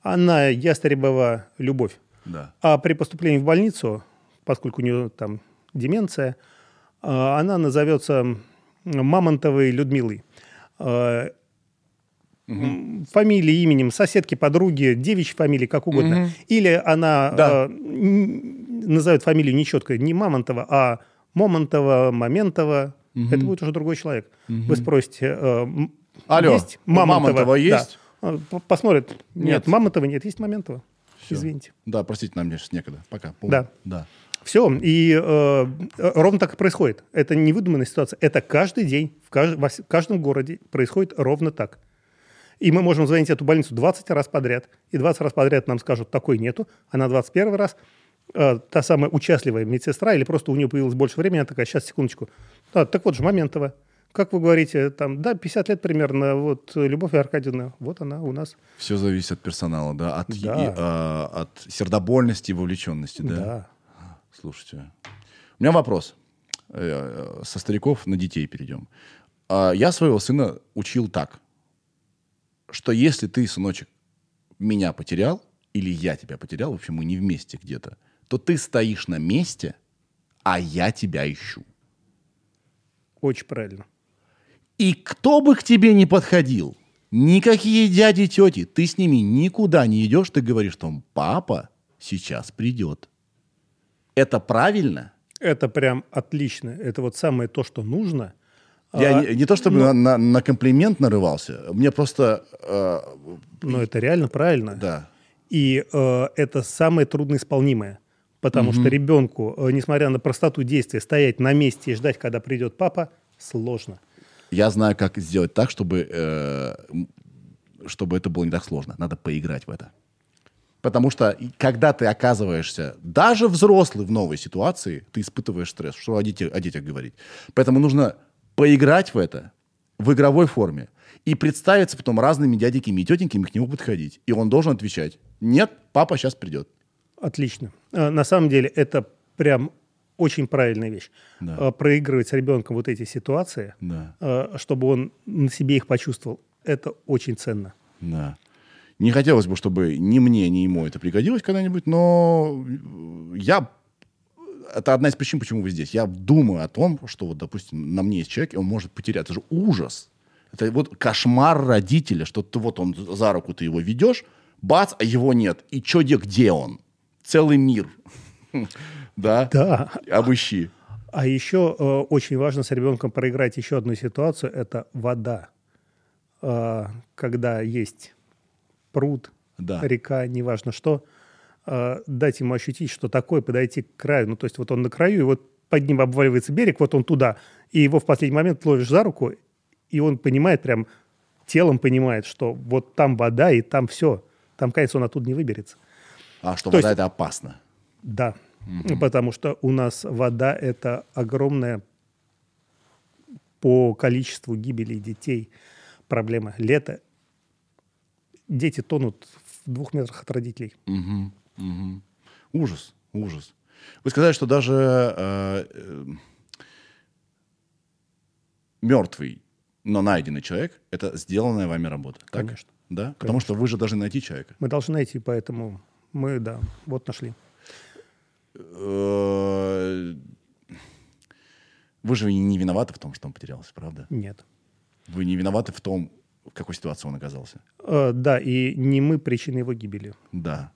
она ястребова любовь. Да. А при поступлении в больницу, поскольку у нее там деменция, она назовется Мамонтовой Людмилой. А, м, Фамилией, именем, соседки, подруги, девичьей фамилии, как угодно. Или она Да. н- назовет фамилию нечетко, не Мамонтова, а Момонтова, Моментова. Это будет уже другой человек. Вы спросите, э, Алло, есть Мамонтова Да. есть? А, по- Посмотрит. Нет, Нет. Мамонтова нет, есть Мамонтова. Всё. Извините. Да, простите, нам сейчас некогда. Пока. Пум. Да. Да. Все, и э, ровно так и происходит. Это не выдуманная ситуация. Это каждый день в, кажд- в каждом городе происходит ровно так. И мы можем звонить эту больницу 20 раз подряд, и 20 раз подряд нам скажут, такой нету, а на 21 раз э, та самая участливая медсестра, или просто у нее появилось больше времени, она такая, сейчас, секундочку. Да, так вот же, Моментова. Как вы говорите, там, да, 50 лет примерно, вот э, Любовь Аркадьевна, вот она у нас. Все зависит от персонала, да, от, Да. и, а, от сердобольности и вовлеченности, да? Да. Слушайте, у меня вопрос. Э, Со стариков на детей перейдем. А Я своего сына учил так, что если ты, сыночек, меня потерял, или я тебя потерял, в общем, мы не вместе где-то, то ты стоишь на месте, а я тебя ищу. Очень правильно. И кто бы к тебе не подходил, никакие дяди, тети, ты с ними никуда не идешь, ты говоришь, что папа сейчас придет. Это правильно? Это прям отлично. Это вот самое то, что нужно. Я А, не, не то чтобы на, на- на комплимент нарывался, мне просто... э, Но это реально правильно. да. И э, это самое трудноисполнимое. Потому что ребенку, э, несмотря на простоту действия, стоять на месте и ждать, когда придет папа, сложно. Я знаю, как сделать так, чтобы, э, чтобы это было не так сложно. Надо поиграть в это. Потому что когда ты оказываешься, даже взрослый в новой ситуации, ты испытываешь стресс. Что о, детях- о детях говорить? Поэтому нужно поиграть в это в игровой форме и представиться потом разными дядиками и тетеньками к нему подходить. И он должен отвечать, нет, папа сейчас придет. Отлично. Э, На самом деле это прям очень правильная вещь. Да. Э, Проигрывать с ребенком вот эти ситуации, Да. э, чтобы он на себе их почувствовал, это очень ценно. Да. Не хотелось бы, чтобы ни мне, ни ему это пригодилось когда-нибудь, но я... Это одна из причин, почему вы здесь. Я думаю о том, что вот, допустим, на мне есть человек, и он может потерять. Это же ужас. Это вот кошмар родителя, что ты вот он за руку ты его ведешь, бац, а его нет. И что, где, где он? Целый мир. (laughs) Да? Да. Обыщи. А еще э, очень важно с ребенком проиграть еще одну ситуацию – это вода. Э, когда есть пруд, Да. река, неважно что, э, дать ему ощутить, что такое, подойти к краю. Ну, то есть вот он на краю, и вот под ним обваливается берег, вот он туда, и его в последний момент ловишь за руку, и он понимает прям, телом понимает, что вот там вода, и там все. Там, конечно, он оттуда не выберется. А что То вода это опасно. Да, потому что у нас вода – это огромная по количеству гибели детей проблема. Лето. Дети тонут в двух метрах от родителей. Мгм, мгм. Ужас, ужас. Вы сказали, что даже э, э, мертвый, но найденный человек – это сделанная вами работа. так? Конечно. Да? Потому что вы же должны найти человека. Мы должны найти, поэтому мы, да, вот нашли. Э, Вы же не виноваты в том, что он потерялся, правда? Нет. Вы не виноваты в том, в какой ситуации он оказался. Э, да, и не мы причина его гибели. Да.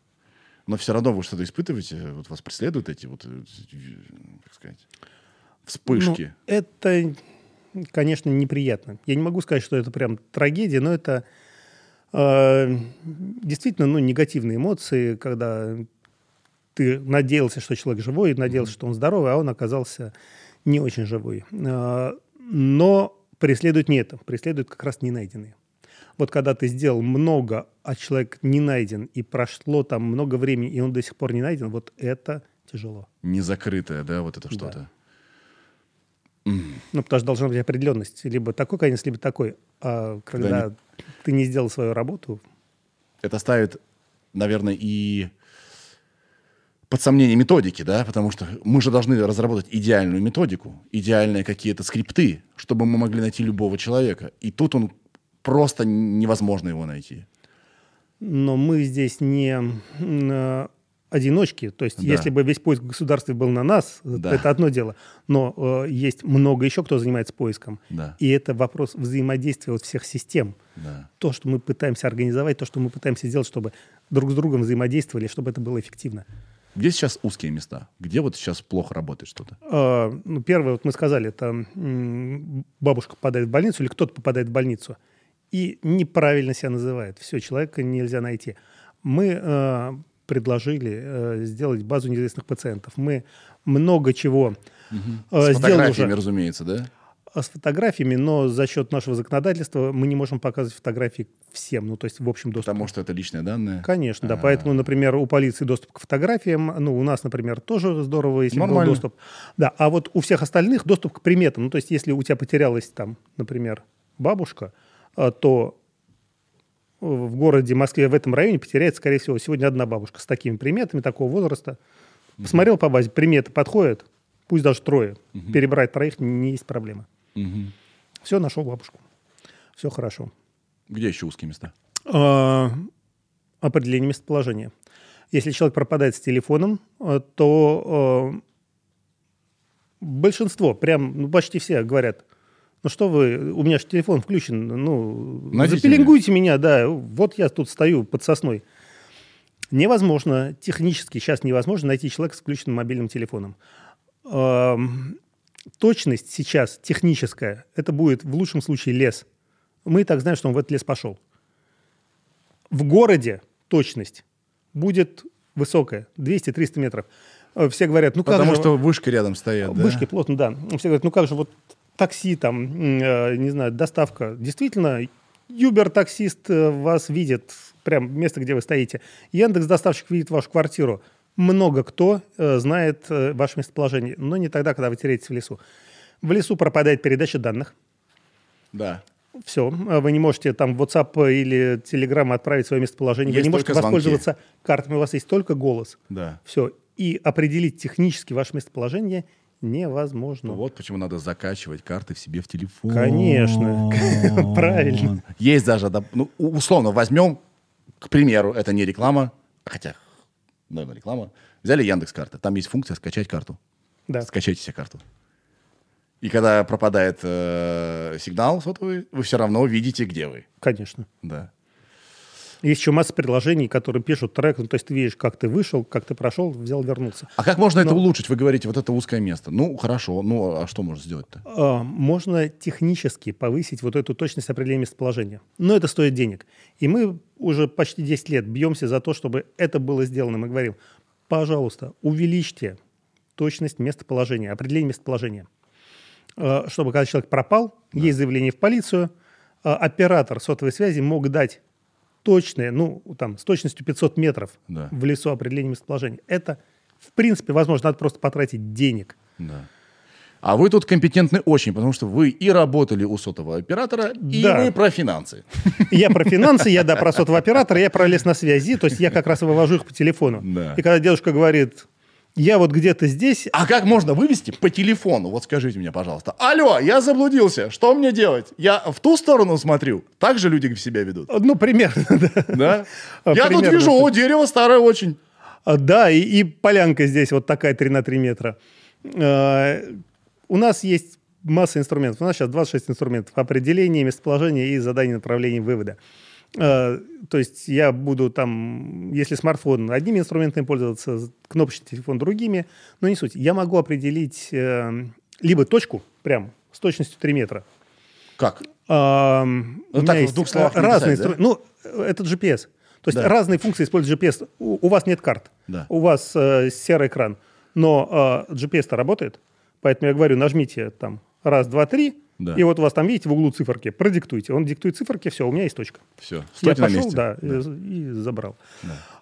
Но все равно вы что-то испытываете, вот вас преследуют эти вот, э, как сказать, вспышки. Ну, это, конечно, неприятно. Я не могу сказать, что это прям трагедия, но это э, действительно ну, негативные эмоции, когда ты надеялся, что человек живой, надеялся, что он здоровый, а он оказался не очень живой. Э, но преследует не это, преследует как раз не найденные. Вот когда ты сделал много, а человек не найден, и прошло там много времени, и он до сих пор не найден, вот это тяжело. Незакрытое, да, вот это что-то. Ну, потому что должна быть определенность. Либо такой конец, либо такой. А когда Когда ты не сделал свою работу, Это ставит, наверное, и под сомнение методики, да, потому что мы же должны разработать идеальную методику, идеальные какие-то скрипты, чтобы мы могли найти любого человека. И тут он просто невозможно его найти. но мы здесь не э, одиночки. То есть, Да. если бы весь поиск государства был на нас, Да. это одно дело. Но э, есть много еще, кто занимается поиском. Да. И это вопрос взаимодействия вот всех систем. Да. То, что мы пытаемся организовать, то, что мы пытаемся сделать, чтобы друг с другом взаимодействовали, чтобы это было эффективно. Где сейчас узкие места? Где вот сейчас плохо работает что-то? А, ну, первое, вот мы сказали, это бабушка попадает в больницу или кто-то попадает в больницу. и неправильно себя называет. Все, человека нельзя найти. Мы э, предложили э, сделать базу неизвестных пациентов. Мы много чего Угу. э, С сделали уже разумеется, да? А с фотографиями, но за счет нашего законодательства мы не можем показывать фотографии всем, ну то есть в общем доступе. Потому что это личные данные. Конечно, да. А. Поэтому, например, у полиции доступ к фотографиям, ну, у нас, например, тоже здорово, если бы был Нормально. доступ. Да, а вот у всех остальных доступ к приметам. Ну, то есть, если у тебя потерялась там, например, бабушка, э, то в городе Москве в этом районе потеряется, скорее всего, сегодня одна бабушка с такими приметами, такого возраста. Посмотрел по базе, приметы подходят, пусть даже трое. Перебрать троих не есть проблема. Мгм. Все, нашел бабушку. Все хорошо. Где еще узкие места? А, определение местоположения. Если человек пропадает с телефоном, э, то э, большинство, прям ну, почти все говорят, ну что вы, у меня же телефон включен, ну, Найдите запеленгуйте меня. да, вот я тут стою под сосной. Невозможно, технически сейчас невозможно найти человека с включенным мобильным телефоном. Точность сейчас техническая, это будет в лучшем случае лес. Мы и так знаем, что он в этот лес пошел. В городе точность будет высокая, 200-300 метров. Э, Все говорят, ну как Потому же... что вышки рядом стоят, да? Вышки плотно, да. Все говорят, ну как же вот такси там, э, не знаю, доставка. Действительно, Юбер-таксист э, вас видит, прям место, где вы стоите. Яндекс-доставщик видит вашу квартиру. Много кто э, знает э, ваше местоположение, но не тогда, когда вы теряетесь в лесу. В лесу пропадает передача данных. Да. Все, вы не можете там в WhatsApp или Telegram отправить свое местоположение. Есть вы не можете только звонки. воспользоваться картами, у вас есть только голос. Да. Все. И определить технически ваше местоположение невозможно. Вот почему надо закачивать карты в себе в телефон. Конечно. (laughs) (laughs) Правильно. Есть даже, ну, условно, возьмем, к примеру, это не реклама, хотя, наверное, реклама. Взяли Яндекс карты, там есть функция скачать карту. Да. Скачайте себе карту. И когда пропадает э, сигнал сотовый, вы все равно видите, где вы. Конечно. Да. Есть еще масса приложений, которые пишут трек. Ну, то есть ты видишь, как ты вышел, как ты прошел, взял, вернулся. А как можно это Но- улучшить? Вы говорите, вот это узкое место. Ну, хорошо, ну, а что можно сделать-то? А, Можно технически повысить вот эту точность определения местоположения. Но это стоит денег. И мы уже почти 10 лет бьемся за то, чтобы это было сделано. Мы говорим, пожалуйста, увеличьте точность местоположения, определение местоположения. А, Чтобы когда человек пропал, есть заявление в полицию, а, оператор сотовой связи мог дать точное, ну, там, с точностью 500 метров Да. в лесу определение местоположения. Это, в принципе, возможно, надо просто потратить денег. Да. А вы тут компетентны очень, потому что вы и работали у сотового оператора, и Да. вы про финансы. Я про (laughs) финансы, я да, про сотового оператора, я про лес на связи, то есть я как раз вывожу их по телефону. Да. И когда дедушка говорит, я вот где-то здесь, А как можно вывести по телефону? Вот скажите мне, пожалуйста. Алло, я заблудился. Что мне делать? Я в ту сторону смотрю. Так же люди себя ведут. ну, примерно, (laughs) да. Да? А, Я тут вижу, о, дерево старое очень. А, Да, и, и полянка здесь вот такая 3 на 3 метра. А, У нас есть масса инструментов. У нас сейчас 26 инструментов. Определение, местоположение и задание направления вывода. А, То есть я буду там, если смартфон одними инструментами пользоваться, кнопочный телефон другими, но не суть. Я могу определить э, либо точку прям с точностью 3 метра. Как? А, Ну, так, в двух словах э, не разные писать, инструменты. Ну, это GPS. То есть Да. разные функции используют GPS. У, у вас нет карт. Да. У вас э, серый экран. Но э, GPS-то работает. Поэтому я говорю, нажмите там раз, два, три. Да. И вот у вас там, видите, в углу циферки. Продиктуйте. Он диктует циферки, все, у меня есть точка. Все, Я пошел, месте. да, И, и забрал.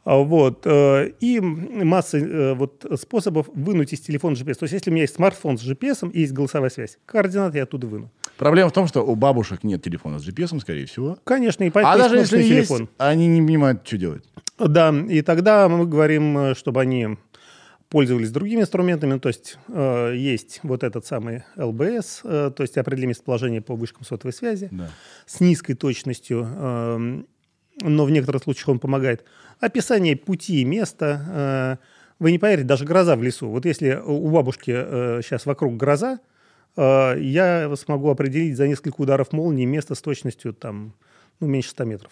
А, Вот. э, И масса э, вот способов вынуть из телефона GPS. То есть, если у меня есть смартфон с GPS и есть голосовая связь, координаты я оттуда выну. Проблема в том, что у бабушек нет телефона с GPS, скорее всего. Конечно, и поэтому А даже если кнопочный есть, телефон. они не понимают, что делать. Да, и тогда мы говорим, э, чтобы они пользовались другими инструментами. То есть э, есть вот этот самый ЛБС, э, то есть определение местоположения по вышкам сотовой связи Да. с низкой точностью, э, но в некоторых случаях он помогает. Описание пути и места. э, вы не поверите, даже гроза в лесу. Вот если у бабушки сейчас вокруг гроза, э, я смогу определить за несколько ударов молнии место с точностью там, ну, меньше 100 метров.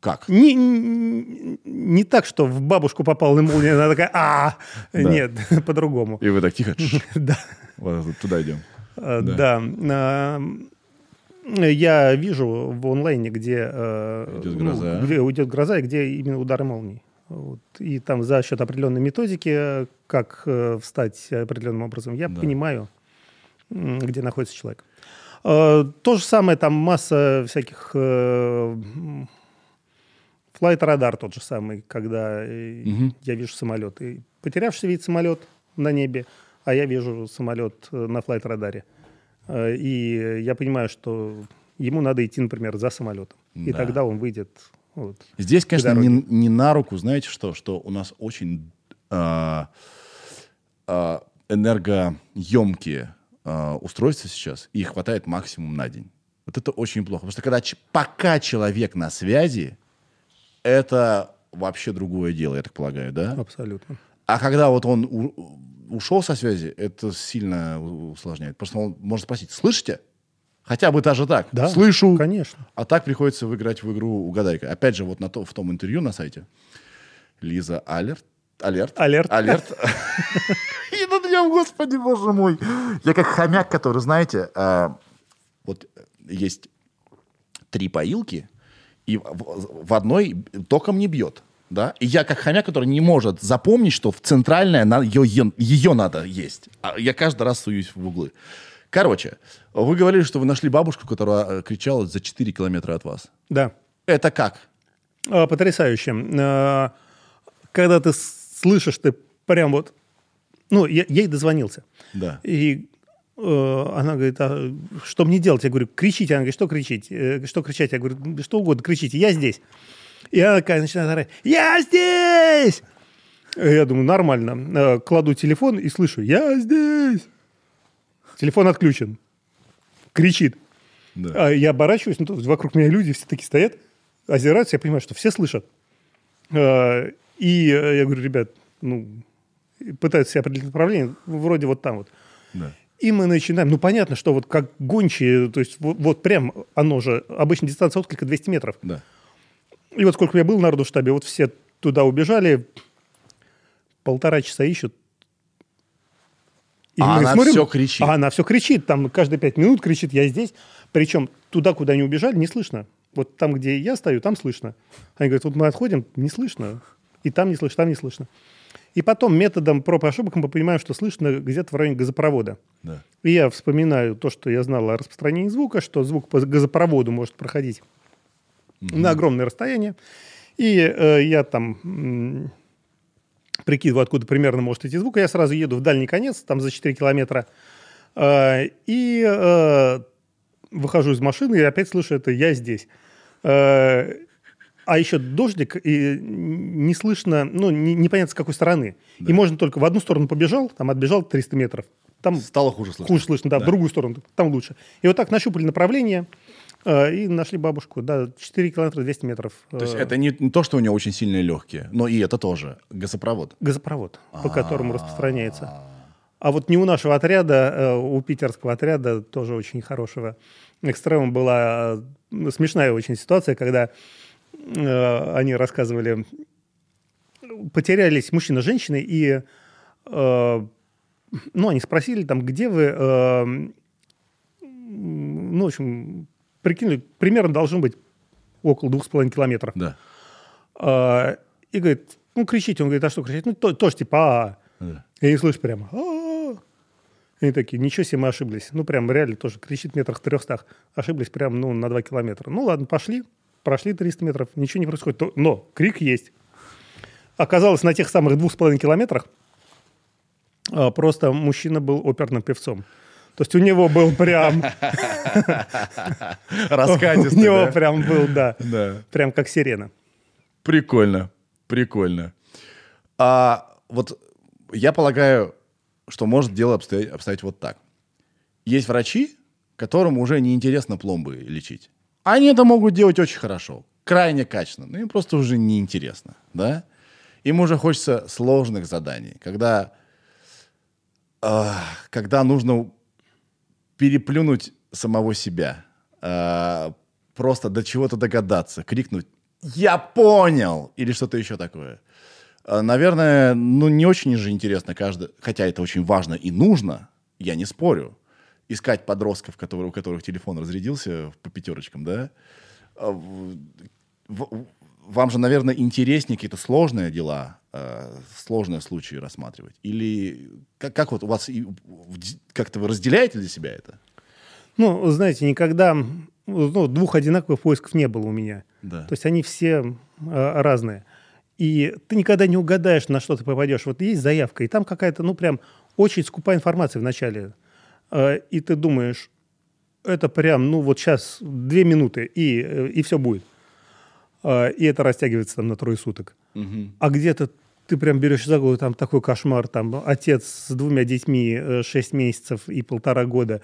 Как? Не, не, не так, что в бабушку попала на молния, она такая, а, Да. нет, (laughs) по-другому. И вы так тихо, (laughs) Да, вот туда идем. э, Да. Я вижу в онлайне, где, э, Идет ну, гроза. где идет гроза и где именно удары молний. Вот. И там за счет определенной методики, э, как э, встать определенным образом, я Да. понимаю, где находится человек. Э, То же самое, там масса всяких... Флайт радар тот же самый, когда э, Мгм. я вижу самолет. И потерявшийся вид самолет на небе, а я вижу самолет э, на флайт радаре. Э, И я понимаю, что ему надо идти, например, за самолетом. И Да. тогда он выйдет. вот. Здесь, конечно, не, не на руку, знаете что, что у нас очень а, а, энергоемкие а, устройства сейчас, и их хватает максимум на день. Вот это очень плохо. Потому что когда, пока человек на связи, это вообще другое дело, я так полагаю, да? Абсолютно. А когда вот он у- ушел со связи, это сильно усложняет. Просто он может спросить, слышите? Хотя бы даже так. Да, Слышу. Конечно. А так приходится выиграть в игру угадайка. Опять же, вот на то, в том интервью на сайте Лиза Алерт. Алерт. Алерт. Алерт. (laughs) И над нем, господи, боже мой. Я как хомяк, который, знаете, а, вот есть три поилки, и в, одной током не бьет. Да? И я как хомяк, который не может запомнить, что в центральная на- ее, ее надо есть. А я каждый раз суюсь в углы. Короче, вы говорили, что вы нашли бабушку, которая э, кричала за 4 километра от вас. Да. Это как? А, Потрясающе. А, Когда ты слышишь, ты прям вот... Ну, я ей дозвонился. Да. И она говорит, а что мне делать? Я говорю, кричите. Она говорит, что кричить? Э, Что кричать? Я говорю, «Да что угодно, кричите, я здесь. И она такая начинает орать, я здесь! Э, Я думаю, нормально. Э, Кладу телефон и слышу, я здесь. Телефон отключен. Кричит. Да. А я оборачиваюсь, ну, есть вокруг меня люди все такие стоят, озираются, я понимаю, что все слышат. Э, И э, я говорю, ребят, ну, пытаются себе определить направление, вроде вот там вот. Да. И мы начинаем, ну, понятно, что вот как гончие, то есть вот, вот прям оно же, обычно дистанция отклика 200 метров. Да. И вот сколько я был народу штабе, вот все туда убежали, полтора часа ищут. И А она всё кричит. А она все кричит, там каждые пять минут кричит, я здесь. Причем туда, куда они убежали, не слышно. Вот там, где я стою, там слышно. Они говорят, вот мы отходим, не слышно. И там не слышно, там не слышно. И потом методом проб и ошибок мы понимаем, что слышно где-то в районе газопровода. Да. И я вспоминаю то, что я знал о распространении звука, что звук по газопроводу может проходить на огромное расстояние. И э, я там прикидываю, откуда примерно может идти звук. и Я сразу еду в дальний конец, там за 4 километра. Э, и э, выхожу из машины и опять слышу это «я здесь». Э, а еще дождик, и не слышно, ну, не- непонятно с какой стороны. И можно только в одну сторону побежал, там отбежал 300 метров. Там Стало хуже слышно. Хуже слышно, да, в другую сторону, там лучше. И вот так нащупали направление э, и нашли бабушку, да, 4 километра 200 метров. То есть э, это не, не то, что у нее очень сильные легкие, но и это тоже газопровод. газопровод, по которому распространяется. А, А вот не у нашего отряда, э, у питерского отряда, тоже очень хорошего экстремум, была э, смешная очень ситуация, когда они рассказывали, потерялись мужчина с женщиной, и э, ну, они спросили там, где вы, э, ну, в общем, прикинули, примерно должно быть около двух с половиной километров. Да. А, и говорит, ну, кричите. Он говорит, а что кричать? Ну, то- тоже типа, а Да. И не слышишь прямо, «А-а-а». И они такие, ничего себе, мы ошиблись. Ну, прям реально тоже кричит в метрах трехстах. Ошиблись прям, ну, на два километра. Ну, ладно, пошли, прошли 300 метров, ничего не происходит. Но крик есть. Оказалось, на тех самых двух с половиной километрах а, просто мужчина был оперным певцом. То есть у него был прям... (laughs) (laughs) У Раскатистый, него да? прям был, да, Да. прям как сирена. Прикольно, прикольно. А вот я полагаю, что может дело обстоять, обстоять вот так. Есть врачи, которым уже неинтересно пломбы лечить. Они это могут делать очень хорошо, крайне качественно, но им просто уже неинтересно, да? Им уже хочется сложных заданий, когда, а, когда нужно переплюнуть самого себя, а, просто до чего-то догадаться, крикнуть «Я понял!» или что-то еще такое. А, Наверное, ну не очень же интересно каждый, хотя это очень важно и нужно, я не спорю. Искать подростков, которые, у которых телефон разрядился по пятерочкам, да? А Вам же, наверное, интереснее какие-то сложные дела, э, сложные случаи рассматривать? Или как, как вот у вас, как-то вы разделяете для себя это? Ну, знаете, никогда ну, двух одинаковых поисков не было у меня. Да. То есть они все э, разные. И ты никогда не угадаешь, на что ты попадешь. Вот есть заявка, и там какая-то, ну, прям очень скупая информация в начале. Э, и ты думаешь, это прям, ну, вот сейчас две минуты, и, э, и все будет. Э, и это растягивается там на трое суток. Мгм. А где-то ты прям берешь за голову, там такой кошмар, там отец с двумя детьми, 6 месяцев и полтора года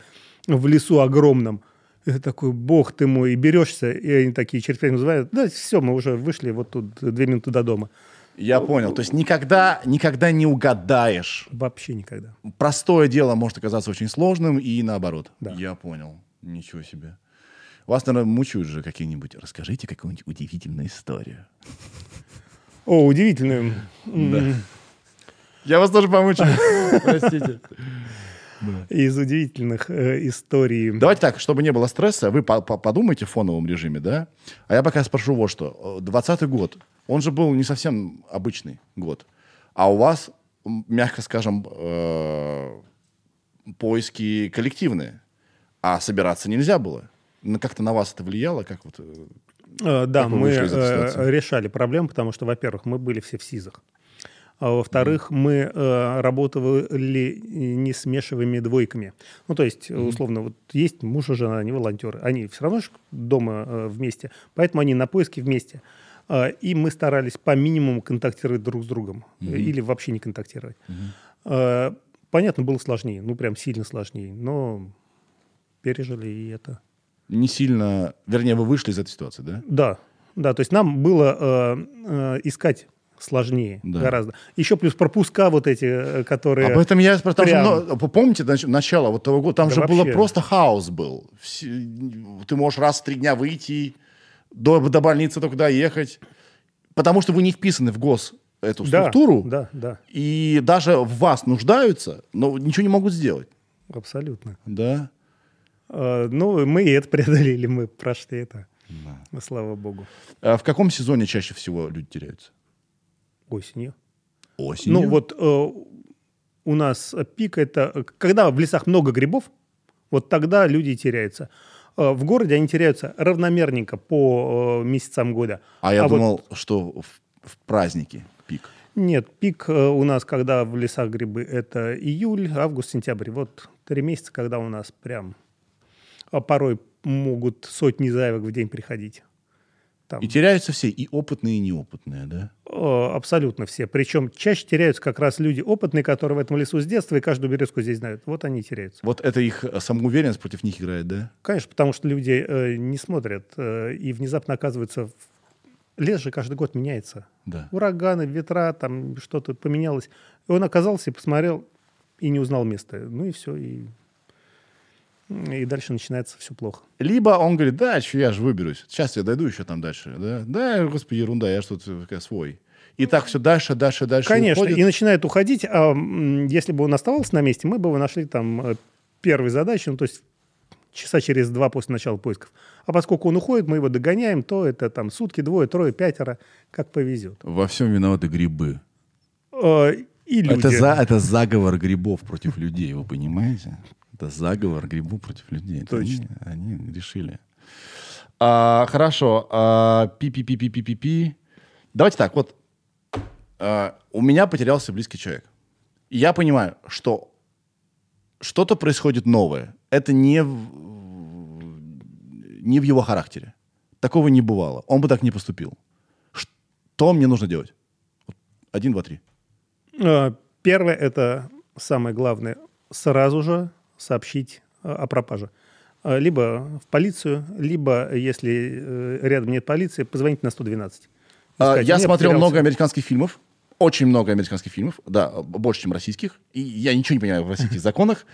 в лесу огромном. И ты такой, бог ты мой, и берешься, и они такие минут называют, да, все, мы уже вышли, вот тут две минуты до дома. Я понял. То есть никогда, никогда не угадаешь. Вообще никогда. Простое дело может оказаться очень сложным и наоборот. Да. Я понял. Ничего себе. Вас, наверное, мучают же какие-нибудь. Расскажите какую-нибудь удивительную историю. О, удивительно. М, Я вас тоже помучаю. (laughs) Простите. Из удивительных э, историй. Давайте так, чтобы не было стресса, вы по- по- подумайте в фоновом режиме, да? А я пока спрошу вот что. Двадцатый год, он же был не совсем обычный год. А у вас, мягко скажем, э, поиски коллективные. А собираться нельзя было. Как-то на вас это влияло? Как вот... э, Э, Да, Как мы э, решали проблему, потому что, во-первых, мы были все в СИЗах. А во-вторых, мы э, работали не смешиваемыми двойками. Ну, то есть, условно, вот есть муж и жена, они волонтеры. Они все равно ж дома э, вместе, поэтому они на поиске вместе. А, и мы старались по минимуму контактировать друг с другом. э, Или вообще не контактировать. А, понятно, было сложнее, ну, прям сильно сложнее, но пережили и это. Не сильно... Вернее, вы вышли из этой ситуации, да? Да, да, то есть нам было э, э, искать сложнее Да. гораздо. Еще плюс пропуска вот эти, э, которые... Об этом я спрашиваю. прям- ну, помните нач- начало вот того года? Там Да же было вообще. просто хаос был. Ты можешь раз в три дня выйти, до, до больницы только доехать. Потому что вы не вписаны в гос эту Да, структуру. Да, да, И даже в вас нуждаются, но ничего не могут сделать. абсолютно. Да? Э, ну, мы и это (laughs) преодолели, мы прошли это. Слава богу. А в каком сезоне чаще всего люди теряются? Осенью. Осенью? Ну, вот э, у нас пик это... Когда в лесах много грибов, вот тогда люди теряются. Э, В городе они теряются равномерненько по э, месяцам года. А я вот- думал, что в, в праздники пик. Нет, пик э, у нас, когда в лесах грибы, это июль, август, сентябрь. Вот три месяца, когда у нас прям а порой могут сотни заявок в день приходить. Там, И теряются все, и опытные, и неопытные, да? э, абсолютно все. Причем чаще теряются как раз люди опытные, которые в этом лесу с детства и каждую березку здесь знают. Вот они теряются. Вот это их э, самоуверенность против них играет, да? Конечно, потому что люди э, не смотрят э, и внезапно оказываются... В... Лес же каждый год меняется. Да. ураганы, ветра, там что-то поменялось. И он оказался и посмотрел, и не узнал место. Ну и все, и, и дальше начинается все плохо. Либо он говорит, да, что я же выберусь. Сейчас я дойду еще там дальше. Да, да господи, ерунда, я что-то э, свой. И так все дальше, дальше, дальше Конечно, уходит. и начинает уходить. А если бы он оставался на месте, мы бы его нашли там э, первой задачей, ну то есть часа через два после начала поисков. А поскольку он уходит, мы его догоняем, то это там сутки, двое, трое, пятеро, как повезет. Во всем виноваты грибы. Э, И люди. Это, за, это заговор грибов против людей, вы понимаете? Это заговор грибов против людей. Это Точно. Они, они решили. А, хорошо. А, Пи-пи-пи-пи-пи-пи. Давайте так, вот. а, у меня потерялся близкий человек. И Я понимаю, что что-то происходит новое. Это не в, не в его характере. Такого не бывало. Он бы так не поступил. Что мне нужно делать? Один, два, три. Э, Первое, это самое главное, сразу же сообщить э, о пропаже. Э, Либо в полицию, либо, если э, рядом нет полиции, позвонить на 112. А, Сказать, Я «Я смотрел потерялся». много американских фильмов, очень много американских фильмов, да, больше, чем российских. И я ничего не понимаю в российских (laughs) законах.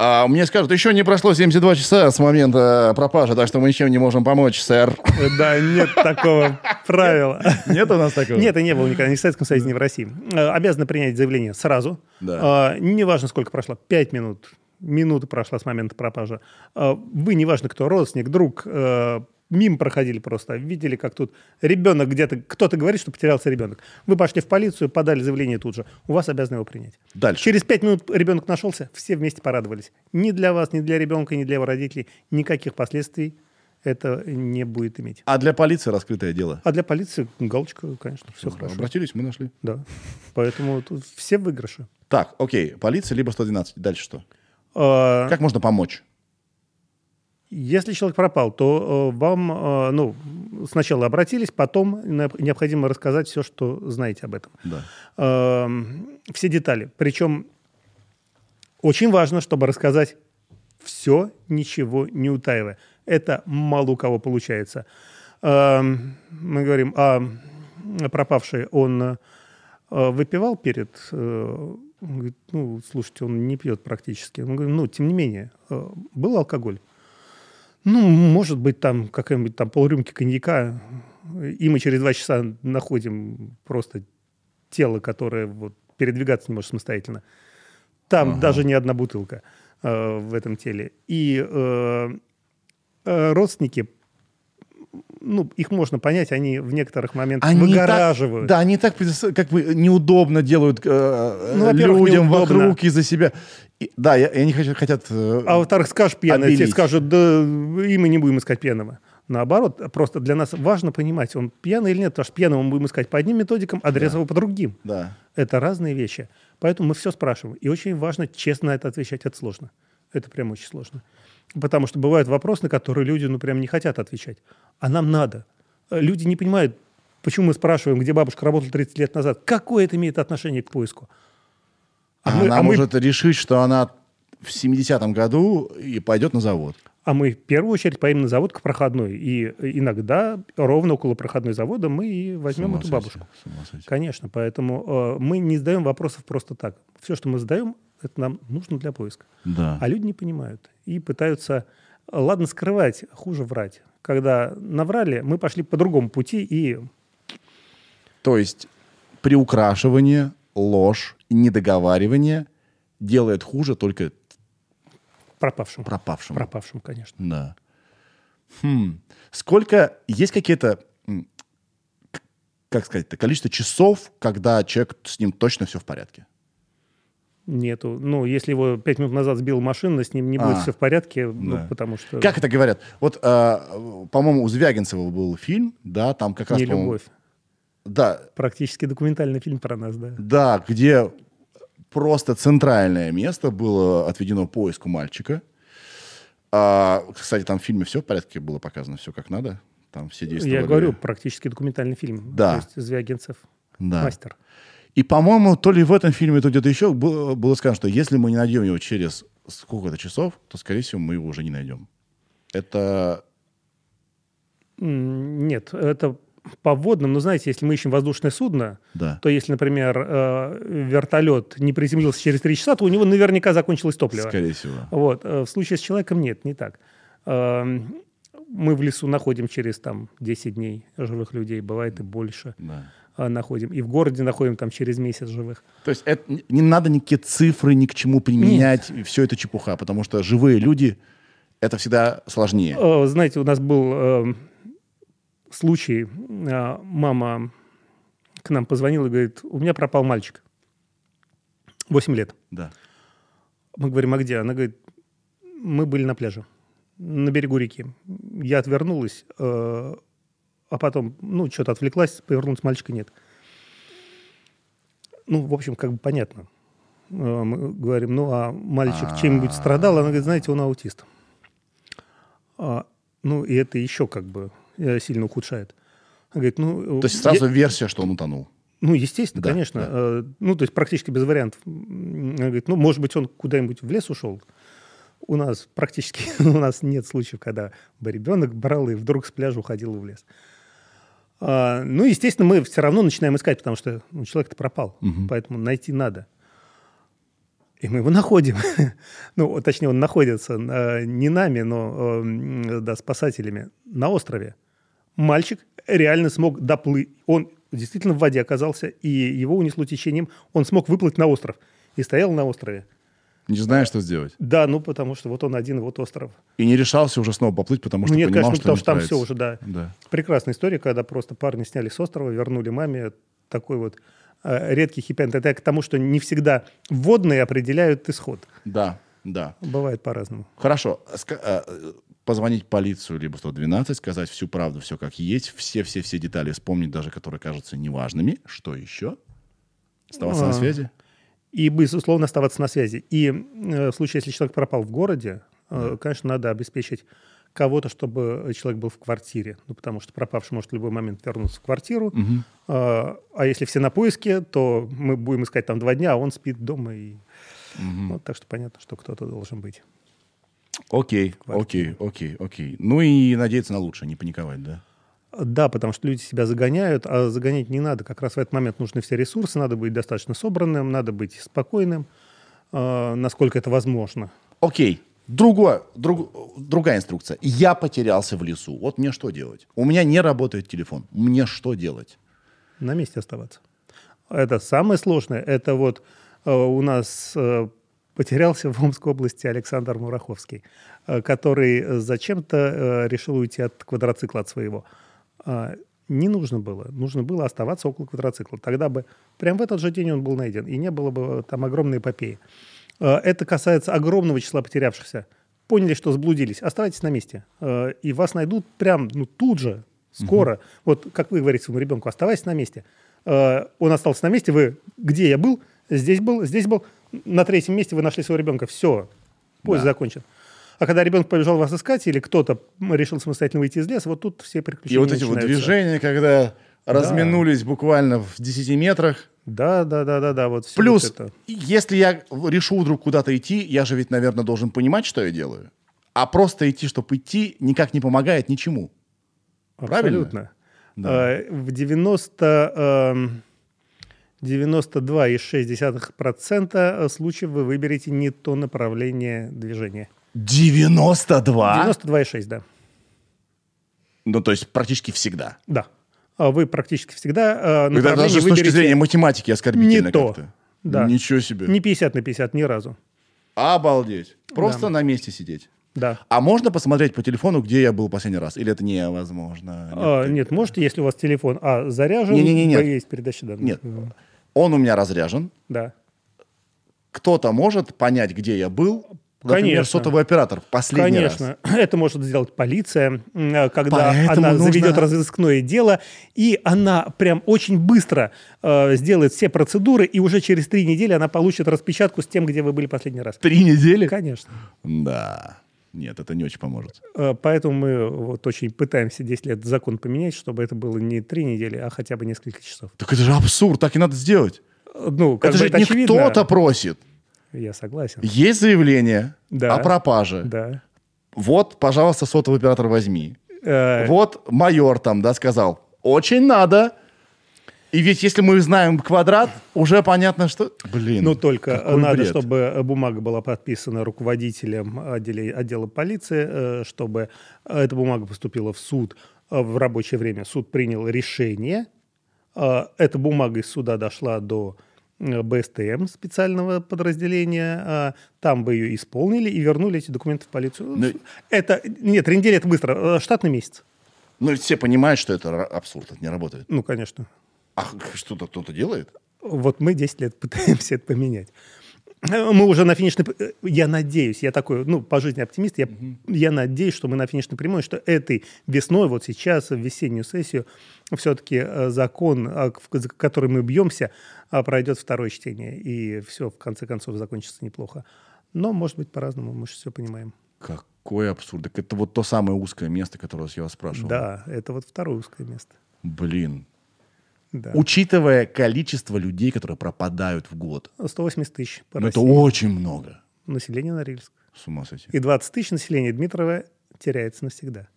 А мне скажут, еще не прошло 72 часа с момента пропажи, так что мы ничем не можем помочь, сэр. Да, нет такого (laughs) правила. Нет у нас такого? Нет, и не было никогда ни в (laughs) Советском Союзе, ни в России. Обязаны принять заявление сразу. Э, Неважно, сколько прошло, 5 минут, минута прошла с момента пропажи. Э, вы, неважно кто, родственник, друг, э, мимо проходили просто, видели, как тут ребенок где-то, кто-то говорит, что потерялся ребенок. Вы пошли в полицию, подали заявление тут же. У вас обязаны его принять. Дальше. Через пять минут ребенок нашелся, все вместе порадовались. Ни для вас, ни для ребенка, ни для его родителей никаких последствий это не будет иметь. А для полиции раскрытое дело? А для полиции галочка, конечно, все хорошо. Обратились, мы нашли. Да. Поэтому все выигрыши. Так, окей, полиция либо 112. Дальше что? А, Как можно помочь? Если человек пропал, то э, вам, э, ну, сначала обратились, потом необходимо рассказать все, что знаете об этом. Да. Эм, все детали. Причем очень важно, чтобы рассказать все, ничего не утаивая. Это мало у кого получается. Эм, мы говорим, а пропавший, он э, выпивал перед... он говорит, ну, слушайте, он не пьет практически. Мы говорим, ну, тем не менее, э, был алкоголь? Ну, может быть, там какая-нибудь там полрюмки коньяка, и мы через два часа находим просто тело, которое вот передвигаться не может самостоятельно. Там Ага. даже не одна бутылка э, в этом теле. И э, э, родственники, ну, их можно понять, они в некоторых моментах Они выгораживают. Так, да, они так как бы неудобно делают э, Ну, людям неудобно. вокруг из-за себя. И- да, и, и они хотят... хотят э, А во-вторых, скажешь пьяный, Обелить. скажут, да и мы не будем искать пьяного. Наоборот, просто для нас важно понимать, он пьяный или нет, потому что пьяного мы будем искать по одним методикам, а трезвого по другим. да. Это разные вещи. Поэтому мы все спрашиваем. И очень важно честно это отвечать. Это сложно. Это прям очень сложно. Потому что бывают вопросы, на которые люди, ну, прям не хотят отвечать. А нам надо. Э, Люди не понимают, почему мы спрашиваем, где бабушка работала 30 лет назад. Какое это имеет отношение к поиску? А мы- она а мы- может решить, что она в 70-м году и пойдет на завод. А мы в первую очередь поедем на завод к проходной. И иногда ровно около проходной завода мы и возьмем эту бабушку. Конечно, поэтому э, мы не задаем вопросов просто так. Все, что мы задаем, это нам нужно для поиска. Да. А люди не понимают и пытаются, ладно, скрывать, хуже врать. Когда наврали, мы пошли по другому пути и То есть приукрашивание, ложь недоговаривание делает хуже только пропавшим. пропавшему. Пропавшим, конечно. Да. Хм. Сколько... Есть какие-то... Как сказать-то? Количество часов, когда человек с ним точно все в порядке. Нету. Ну, если его пять минут назад сбила машина, с ним не будет А, все в порядке, ну, да. потому что Как это говорят? Вот, э, по-моему, у Звягинцева был фильм, да, там как раз... не любовь. Да, Практически документальный фильм про нас, да. Да, где просто центральное место было отведено поиску мальчика. А, кстати, там в фильме все в порядке было показано, все как надо. Там все действовали. Я говорю, практически документальный фильм. Да. То есть Звягинцев Да. мастер. И, по-моему, то ли в этом фильме, то где-то еще было, было сказано, что если мы не найдем его через сколько-то часов, то, скорее всего, мы его уже не найдем. Это... Нет, это по водным, но знаете, если мы ищем воздушное судно, Да. то если, например, э, вертолет не приземлился через три часа, то у него наверняка закончилось топливо. Скорее всего. Вот. э, В случае с человеком нет, не так. Эм, Мы в лесу находим через там 10 дней живых людей, бывает и больше Да. Э, находим. И в городе находим там через месяц живых. То есть это, не- надо никакие цифры ни к чему применять, и все это чепуха, потому что живые люди это всегда сложнее. Э, Знаете, у нас был э, случай, э, мама к нам позвонила и говорит, у меня пропал мальчик, 8 лет. Да. Мы говорим, а где? Она говорит, мы были на пляже, на берегу реки. Я отвернулась, э, а потом, ну, что-то отвлеклась, повернулась, мальчика нет. Ну, в общем, как бы понятно. Э, Мы говорим, ну, а мальчик чем-нибудь страдал? Она говорит, знаете, он аутист. А, ну, и это еще как бы э, сильно ухудшает. Она говорит, ну... То есть я- сразу версия, что он утонул. ну, естественно, Да, конечно. да. Э, Ну, то есть практически без вариантов. Она говорит, ну, может быть, он куда-нибудь в лес ушел. У нас практически, (laughs) у нас нет случаев, когда бы ребенок брал и вдруг с пляжа уходил в лес. А, ну, естественно, мы все равно начинаем искать, потому что ну, человек-то пропал, поэтому найти надо. И мы его находим. (laughs) ну, точнее, он находится э, не нами, но э, да, спасателями на острове. Мальчик реально смог доплыть. Он действительно в воде оказался, и его унесло течением. Он смог выплыть на остров и стоял на острове. Не знаешь, что сделать. Да, ну потому что вот он один, вот остров. И не решался уже снова поплыть, потому что ну, нет, понимал, конечно, что потому не что там справится. все уже, да. Да. Прекрасная история, когда просто парни сняли с острова, вернули маме такой вот э, редкий хиппи Это к тому, что не всегда водные определяют исход. Да, да. Бывает по-разному. Хорошо. Ска- э, позвонить полицию, либо 112, сказать всю правду, все как есть, все-все-все детали вспомнить, даже которые кажутся неважными. Что еще? Оставаться на А. связи? И, безусловно, оставаться на связи. И э, в случае, если человек пропал в городе, э, конечно, надо обеспечить кого-то, чтобы человек был в квартире. Ну, потому что пропавший может в любой момент вернуться в квартиру. Мгм. А а если все на поиске, то мы будем искать там два дня, а он спит дома. И... Мгм. Вот, так что понятно, что кто-то должен быть. Окей, окей, окей, окей. Ну и надеяться на лучшее, не паниковать, да? Да, потому что люди себя загоняют, а загонять не надо. Как раз в этот момент нужны все ресурсы, надо быть достаточно собранным, надо быть спокойным, э, насколько это возможно. Окей. Другое, друг- другая инструкция. Я потерялся в лесу. Вот мне что делать? У меня не работает телефон. Мне что делать? На месте оставаться. Это самое сложное. Это вот э, у нас э, потерялся в Омской области Александр Мураховский, э, который зачем-то э, решил уйти от квадроцикла от своего. А, не нужно было. Нужно было оставаться около квадроцикла. Тогда бы прям в этот же день он был найден, и не было бы там огромной эпопеи. Э, Это касается огромного числа потерявшихся. Поняли, что заблудились. Оставайтесь на месте. Э, И вас найдут прям ну, тут же, скоро. Вот как вы говорите своему ребенку, оставайся на месте. Э, Он остался на месте, вы где я был? Здесь был, здесь был. На третьем месте вы нашли своего ребенка. Все, поиск Да. закончен. А когда ребенок побежал вас искать, или кто-то решил самостоятельно выйти из леса, вот тут все И приключения вот эти вот начинаются. движения, когда разминулись буквально в 10 метрах. Да, да, да, да, да. Вот Плюс, вот это. если я решу вдруг куда-то идти, я же ведь, наверное, должен понимать, что я делаю. А просто идти, чтобы идти, никак не помогает ничему. Правильно? Абсолютно. Да. Э, В 90, эм, 92,6% случаев вы выберете не то направление движения. 92? 92,6, да. Ну, то есть практически всегда. Да. А Вы практически всегда э, Это даже с точки зрения математики оскорбительно не то. как-то. Да. Ничего себе. не 50 на 50 ни разу. Обалдеть. Просто Да. на месте сидеть. Да. А можно посмотреть по телефону, где я был последний раз? Или это невозможно? А, Нет, можете, если у вас телефон А заряжен, Не-не-не, нет. Б есть передача данных. Нет. Он у меня разряжен. Да. Кто-то может понять, где я был? Например, Конечно. сотовый оператор последний раз. Конечно, (clears throat) это может сделать полиция, э, когда Поэтому она нужно- заведет разыскное дело, и она прям очень быстро э, сделает все процедуры, и уже через три недели она получит распечатку с тем, где вы были последний раз. Три недели? Конечно. Да. Нет, это не очень поможет. Э, Поэтому мы вот очень пытаемся 10 лет закон поменять, чтобы это было не три недели, а хотя бы несколько часов. Так это же абсурд, так и надо сделать. Ну, как это бы же это не кто-то просит. Я согласен. Есть заявление Да. о пропаже. Да. Вот, пожалуйста, сотовый оператор возьми. Э, Вот майор там, да, сказал, очень надо. И ведь если мы знаем квадрат, уже понятно, что... Блин, Но только надо, бред. чтобы э, бумага была подписана руководителем отделе- отдела полиции, э, чтобы эта бумага поступила в суд э, в рабочее время. Суд принял решение. Э, Эта бумага из суда дошла до э, БСТМ специального подразделения. э, Там бы ее исполнили и вернули эти документы в полицию. Ну- Это нет, три недели это быстро. Э, Штатный месяц. Ну, ведь все понимают, что это абсурд, это не работает. Ну, конечно. А что-то кто-то делает? Вот мы 10 лет пытаемся это поменять. Мы уже на финишной... п- Я надеюсь, я такой, ну, по жизни оптимист, я, я надеюсь, что мы на финишной прямой, что этой весной, вот сейчас, в весеннюю сессию, все-таки закон, а, в- который мы бьемся, пройдет второе чтение, и все, в конце концов, закончится неплохо. Но, может быть, по-разному, мы же все понимаем. Какой абсурд. Так это вот то самое узкое место, которое я вас спрашивал. Да, это вот второе узкое место. Блин. Да. Учитывая количество людей, которые пропадают в год, 180 тысяч по ну, это очень много. Население Норильск. С ума сойти. И 20 тысяч населения Дмитрова теряется навсегда.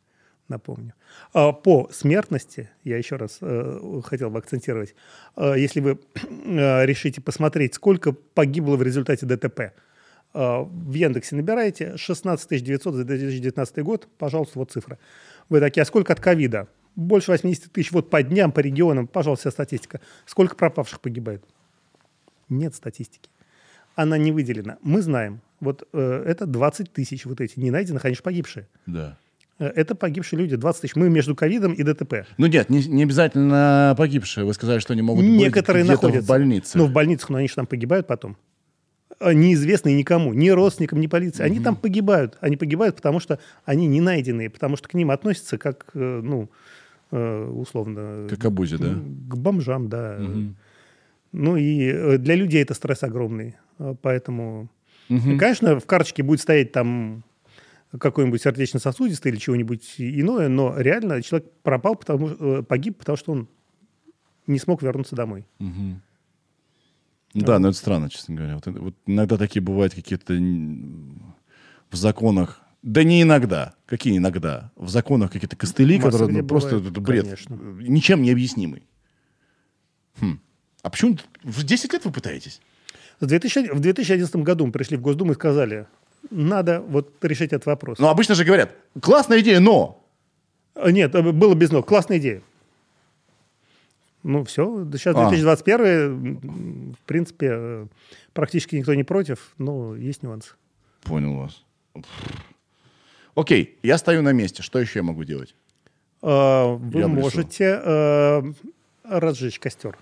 Напомню. А По смертности, я еще раз э, хотел бы акцентировать, э, если вы (clears throat) э, решите посмотреть, сколько погибло в результате ДТП, э, в Яндексе набираете 16 900 за 2019 год, пожалуйста, вот цифра. Вы такие, а сколько от ковида? Больше 80 тысяч, вот по дням, по регионам, пожалуйста, вся статистика. Сколько пропавших погибает? Нет статистики. она не выделена. Мы знаем, вот э, это 20 тысяч вот эти не найденных, они же погибшие. Да. Э, Это погибшие люди, 20 тысяч. Мы между ковидом и ДТП. Ну нет, не, не обязательно погибшие. Вы сказали, что они могут Некоторые быть где-то находятся. в больнице. Ну, в больницах, но они же там погибают потом. А, Неизвестные никому, ни родственникам, ни полиции. Они там погибают. Они погибают, потому что они не найденные, потому что к ним относятся как, э, ну, условно... Как обузе, да? К бомжам, да. Ну и э, для людей это стресс огромный. Э, Поэтому, конечно, в карточке будет стоять там какой-нибудь сердечно-сосудистый или чего-нибудь иное, но реально человек пропал, потому, э, погиб, потому что он не смог вернуться домой. Да, но это странно, честно говоря. Вот, вот иногда такие бывают какие-то в законах. Да не иногда. Какие иногда? В законах какие-то костыли, Масса которые ну, просто бывает, это бред. конечно. Ничем не объяснимый. Хм. А почему в 10 лет вы пытаетесь? В 2000 в 2011 году мы пришли в Госдуму и сказали, надо вот решить этот вопрос. Ну, обычно же говорят, классная идея, но... А, Нет, э, было без ног. Классная идея. Ну, все. Сейчас А. 2021, м, в принципе, э, практически никто не против, но есть нюансы. Понял вас. Окей, я стою на месте. Что еще я могу делать? А, Вы Я можете э, разжечь костер.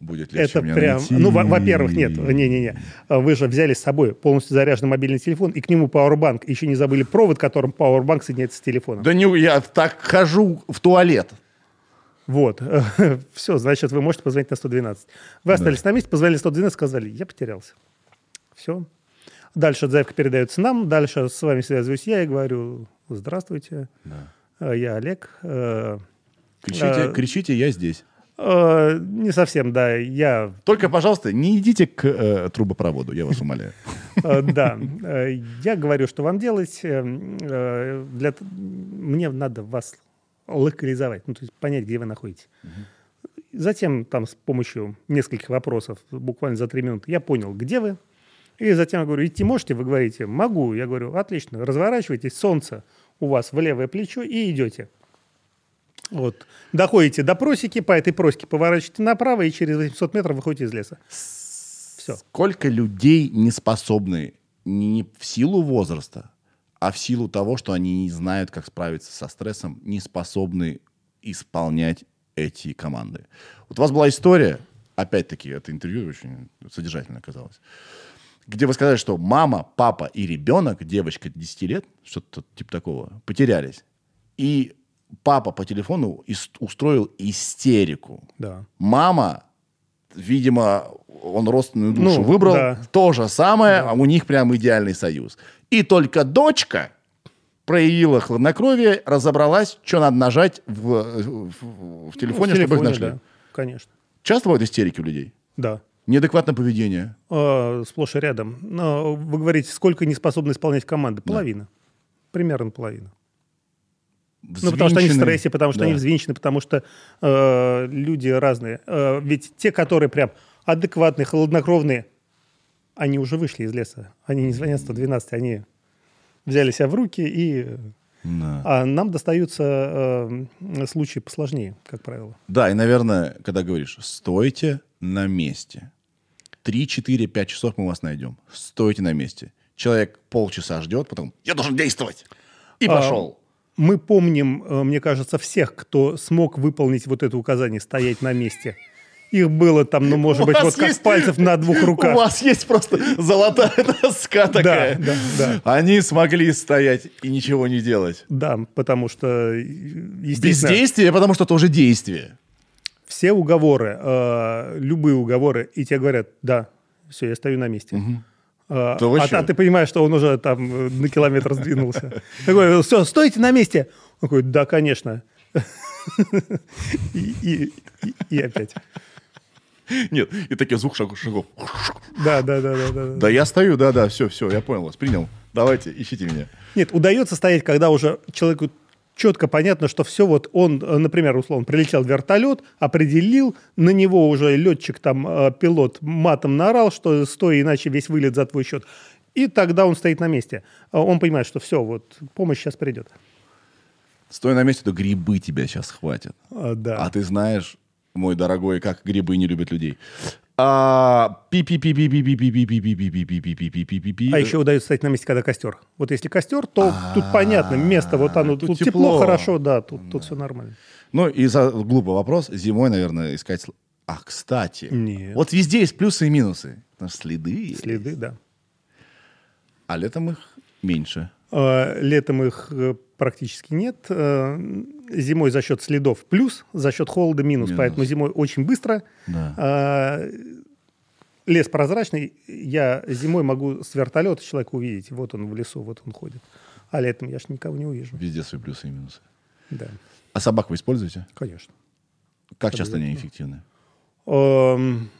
Будет легче Это мне прям... найти. Ну, во- во-первых, нет, не-не-не. А Вы же взяли с собой полностью заряженный мобильный телефон, и к нему Powerbank. Еще не забыли провод, которым Powerbank соединяется с телефоном. Да не, я так хожу в туалет. Вот. (laughs) Все, значит, вы можете позвонить на 112. Вы остались на месте, позвонили 112, сказали, я потерялся. Все. Дальше заявка передается нам, дальше с вами связываюсь я и говорю, здравствуйте, э, я Олег. Э, Кричите, А. кричите, я здесь. э, Не совсем, да, я Только, пожалуйста, не идите к э, трубопроводу, я вас умоляю. Да, я говорю, что вам делать. Мне надо вас локализовать, ну, то есть понять, где вы находитесь. Затем там с помощью нескольких вопросов, буквально за три минуты, я понял, где вы. И затем я говорю, идти можете? Вы говорите, могу. Я говорю, отлично, разворачивайтесь, солнце у вас в левое плечо и идете. Вот. Доходите до просеки, по этой просеке поворачиваете направо и через 800 метров выходите из леса. Все. Сколько людей не способны не в силу возраста, а в силу того, что они не знают, как справиться со стрессом, не способны исполнять эти команды. Вот у вас была история, опять-таки, это интервью очень содержательно оказалось, где вы сказали, что мама, папа и ребенок, девочка 10 лет, что-то типа такого, потерялись. И папа по телефону устроил истерику. Да. Мама, видимо, он родственную душу Ну, выбрал. да. То же самое, а у них прям идеальный союз. И только дочка проявила хладнокровие, разобралась, что надо нажать в, в- в телефоне, В чтобы их телефоне, нашли. да, конечно. Часто бывают истерики у людей? Да. Неадекватное поведение. Э, сплошь и рядом. Но вы говорите, сколько не способны исполнять команды? Половина. Примерно половина. Ну, потому что они в стрессе, потому что Да. они взвинчены, потому что э, люди разные. Э, ведь те, которые прям адекватные, холоднокровные, они уже вышли из леса. Они не звонят 112, они взяли себя в руки и... Да. А нам достаются э, случаи посложнее, как правило. Да, и, наверное, когда говоришь, стойте на месте. 3, 4, 5 часов мы вас найдем. Стойте на месте. Человек полчаса ждет, потом я должен действовать. И А, пошел. Мы помним, э, мне кажется, всех, кто смог выполнить вот это указание «стоять на месте». Их было там, ну, может У быть, вот как есть- пальцев на двух (laughs) руках. У вас есть просто золотая (laughs) доска такая. да, да. Они смогли стоять и ничего не делать. Да, потому что, естественно, Бездействие, потому что это уже действие. Все уговоры, э, любые уговоры, и тебе говорят, да, все, я стою на месте. Да вы а, чё? а ты понимаешь, что он уже там э, на километр сдвинулся. Такой, все, стойте на месте. Он такой, да, конечно. И, и- опять. Нет, и такие звук шагов. шагов. Да, да, да, да, да. Да я стою, да-да, все, все, я понял вас, принял. Давайте, ищите меня. Нет, удается стоять, когда уже человеку четко понятно, что все вот он, э, например, условно, прилетел вертолет, определил, на него уже летчик, там, э, пилот матом наорал, что стой, иначе весь вылет за твой счет. И тогда он стоит на месте. А Он понимает, что все, вот помощь сейчас придет. Стой на месте, то грибы тебя сейчас хватят. А, Да. А ты знаешь, мой дорогой, как грибы не любят людей. А еще удается стоять на месте, когда костер. Вот если костер, то тут понятно, место, вот оно, тут тепло хорошо, да, тут все нормально. Ну и за глупый вопрос, зимой, наверное, искать... А, кстати, вот везде есть плюсы и минусы. Следы Следы, да. А летом их меньше. Летом их практически нет. Э, Зимой за счет следов плюс, за счет холода минус. Минус. Поэтому зимой очень быстро. Да. А, Лес прозрачный. Я зимой могу с вертолета человека увидеть. Вот он в лесу, вот он ходит. А летом я ж никого не увижу. Везде свои плюсы и минусы. Да, А собак вы используете? конечно. Как часто они эффективны? Эм,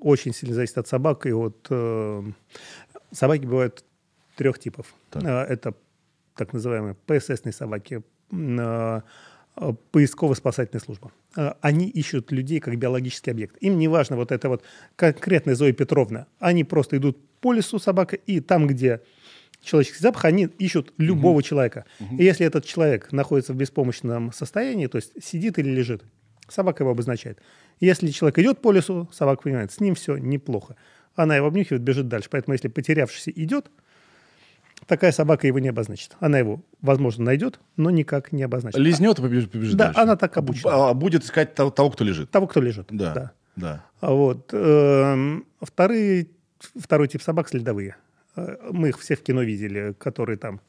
Очень сильно зависит от собак. И вот эм, собаки бывают трех типов. Так. Э, Это так называемые ПССные собаки, э, э, поисково-спасательная служба. Э, Они ищут людей как биологический объект. Им не важно вот это вот конкретная Зоя Петровна. Они просто идут по лесу собака, и там, где человеческий запах, они ищут любого человека. И если этот человек находится в беспомощном состоянии, то есть сидит или лежит, собака его обозначает. Если человек идет по лесу, собака понимает, с ним все неплохо. Она его обнюхивает, бежит дальше. Поэтому если потерявшийся идет, такая собака его не обозначит. Она его, возможно, найдет, но никак не обозначит. Лизнет и побежит, побежит Да, дальше. она так обучена. А, Будет искать того, того, кто лежит. Того, кто лежит. Да, да. да. А Вот. эм, Вторые, второй тип собак следовые. Э, Мы их все в кино видели, которые там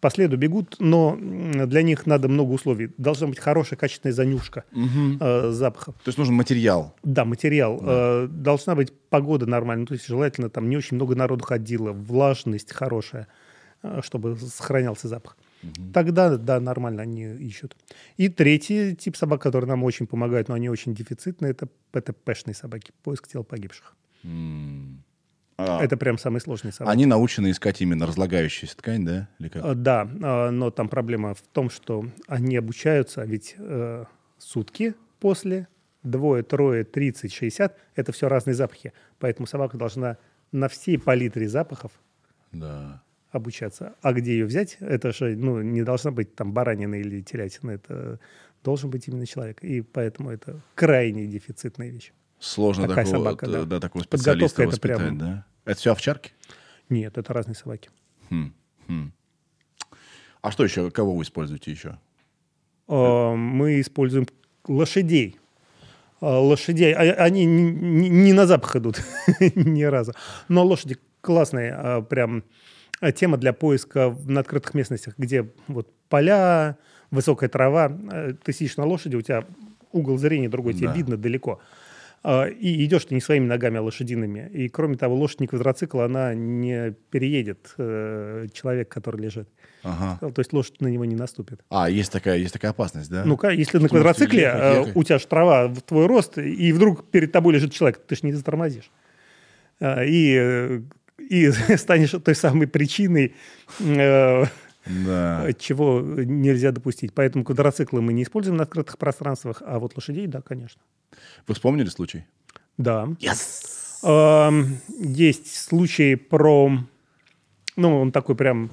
по следу бегут, но для них надо много условий. Должна быть хорошая, качественная занюшка э, запахов. То есть нужен материал. Да, материал. Э, должна быть погода нормальная. То есть желательно там не очень много народу ходило, влажность хорошая, э, чтобы сохранялся запах. Тогда, да, нормально они ищут. И третий тип собак, который нам очень помогает, но они очень дефицитные, это ПТПшные собаки, поиск тел погибших. А, Это прям самые сложные собаки. Они научены искать именно разлагающуюся ткань, да? Или как? Э, Да, э, но там проблема в том, что они обучаются, а ведь э, сутки после, двое, трое, 30, 60, это все разные запахи. Поэтому собака должна на всей палитре запахов Да. Обучаться. А где ее взять? Это же ну, не должна быть там баранина или телятина. Это должен быть именно человек. И поэтому это крайне дефицитная вещь. Сложно Такая такого, собака, т- да. такого Подготовка специалиста это прям- да? Это все овчарки? Нет, это разные собаки. Хм, хм. А что еще? Кого вы используете еще? Э, мы используем лошадей. Э, Лошадей, а- они не, на запах идут (laughs) ни разу. Но лошади классные, прям тема для поиска на открытых местностях, где вот поля, высокая трава. Э, Ты сидишь на лошади, у тебя угол зрения другой, тебе Да. видно далеко. Э, И идешь ты не своими ногами, а лошадиными. И кроме того, лошадь не квадроцикл, она не переедет э, человек, который лежит. Ага. То есть лошадь на него не наступит. А, есть такая, есть такая опасность, да? Ну, ка- если на квадроцикле э, у тебя же трава в твой рост, и вдруг перед тобой лежит человек, ты же не затормозишь. И, э, и (laughs) станешь той самой причиной, э, Да. чего нельзя допустить. Поэтому квадроциклы мы не используем на открытых пространствах, а вот лошадей, да, конечно. Вы вспомнили случай? Да. Yes! Есть случай про... Ну, он такой прям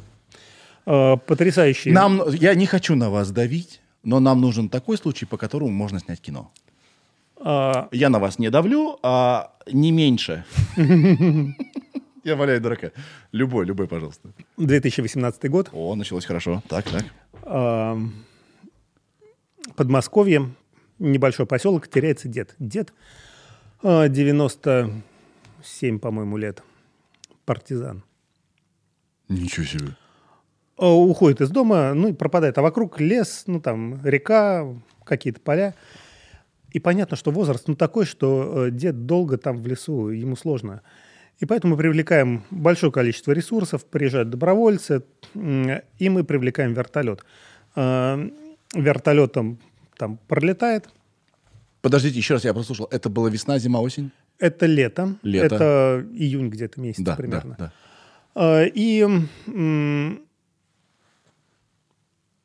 э, потрясающий. Нам, я не хочу на вас давить, но нам нужен такой случай, по которому можно снять кино. А, Я на вас не давлю, а не меньше. (laughs) Я валяю дурака. Любой, любой, пожалуйста. 2018 год. О, началось хорошо. Так, так. А, Подмосковье, небольшой поселок, теряется дед. Дед а, 97, по-моему, лет, партизан. Ничего себе. А, Уходит из дома, ну и пропадает. А вокруг лес, ну там река, какие-то поля. И понятно, что возраст ну, такой, что э, дед долго там в лесу, ему сложно. И поэтому мы привлекаем большое количество ресурсов, приезжают добровольцы, и мы привлекаем вертолет. А, Вертолетом там пролетает. Подождите, еще раз я прослушал. Это была весна, зима, осень? Это лето. Лето. Это июнь где-то месяц Да, примерно. да, да. А, И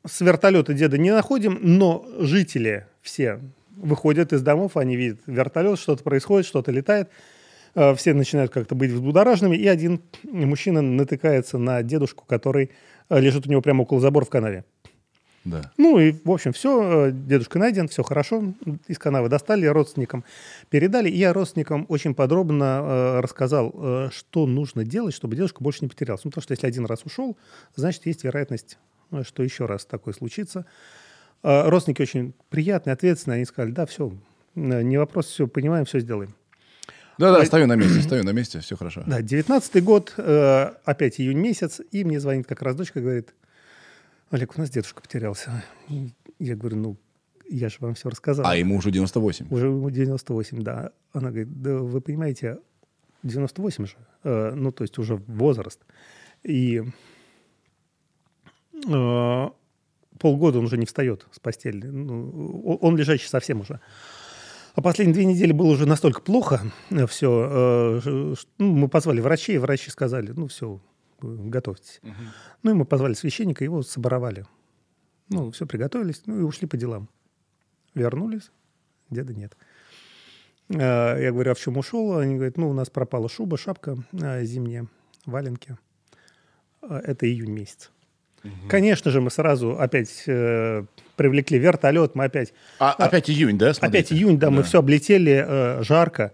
с вертолета деда не находим, но жители все выходят из домов, они видят вертолет, что-то происходит, что-то летает. А, Все начинают как-то быть взбудораженными, и один мужчина натыкается на дедушку, который а, лежит у него прямо около забора в канаве. Да. Ну и, в общем, все, дедушка найден, все хорошо. Из канавы достали, родственникам передали. И я родственникам очень подробно э, рассказал, э, что нужно делать, чтобы дедушка больше не потерялся. Ну, потому что если один раз ушел, значит, есть вероятность, э, что еще раз такое случится. Э, родственники очень приятные, ответственные. Они сказали, да, все, э, не вопрос, все понимаем, все сделаем. Да-да, стою на месте, стою на месте, все хорошо. Да, 19 год, э, опять июнь месяц, и мне звонит как раз дочка, говорит, Олег, у нас дедушка потерялся. Я говорю, ну, я же вам все рассказал. А ему уже 98. Уже ему 98, да. Она говорит, да вы понимаете, 98 же, э, ну, то есть уже возраст. И э, полгода он уже не встает с постели. Ну, он лежачий совсем уже. А последние две недели было уже настолько плохо все. ну, мы позвали врачей, врачи сказали, ну, все, готовьтесь. Ну, и мы позвали священника, его соборовали. Ну, все, приготовились, ну, и ушли по делам. Вернулись, деда нет. Э, Я говорю, а в чем ушел? Они говорят, ну, у нас пропала шуба, шапка э, зимняя, валенки. Э, Это июнь месяц. Конечно же, мы сразу опять э, привлекли вертолет, мы опять... А, опять июнь, да? смотрите? Опять июнь, да, мы все облетели, э, жарко.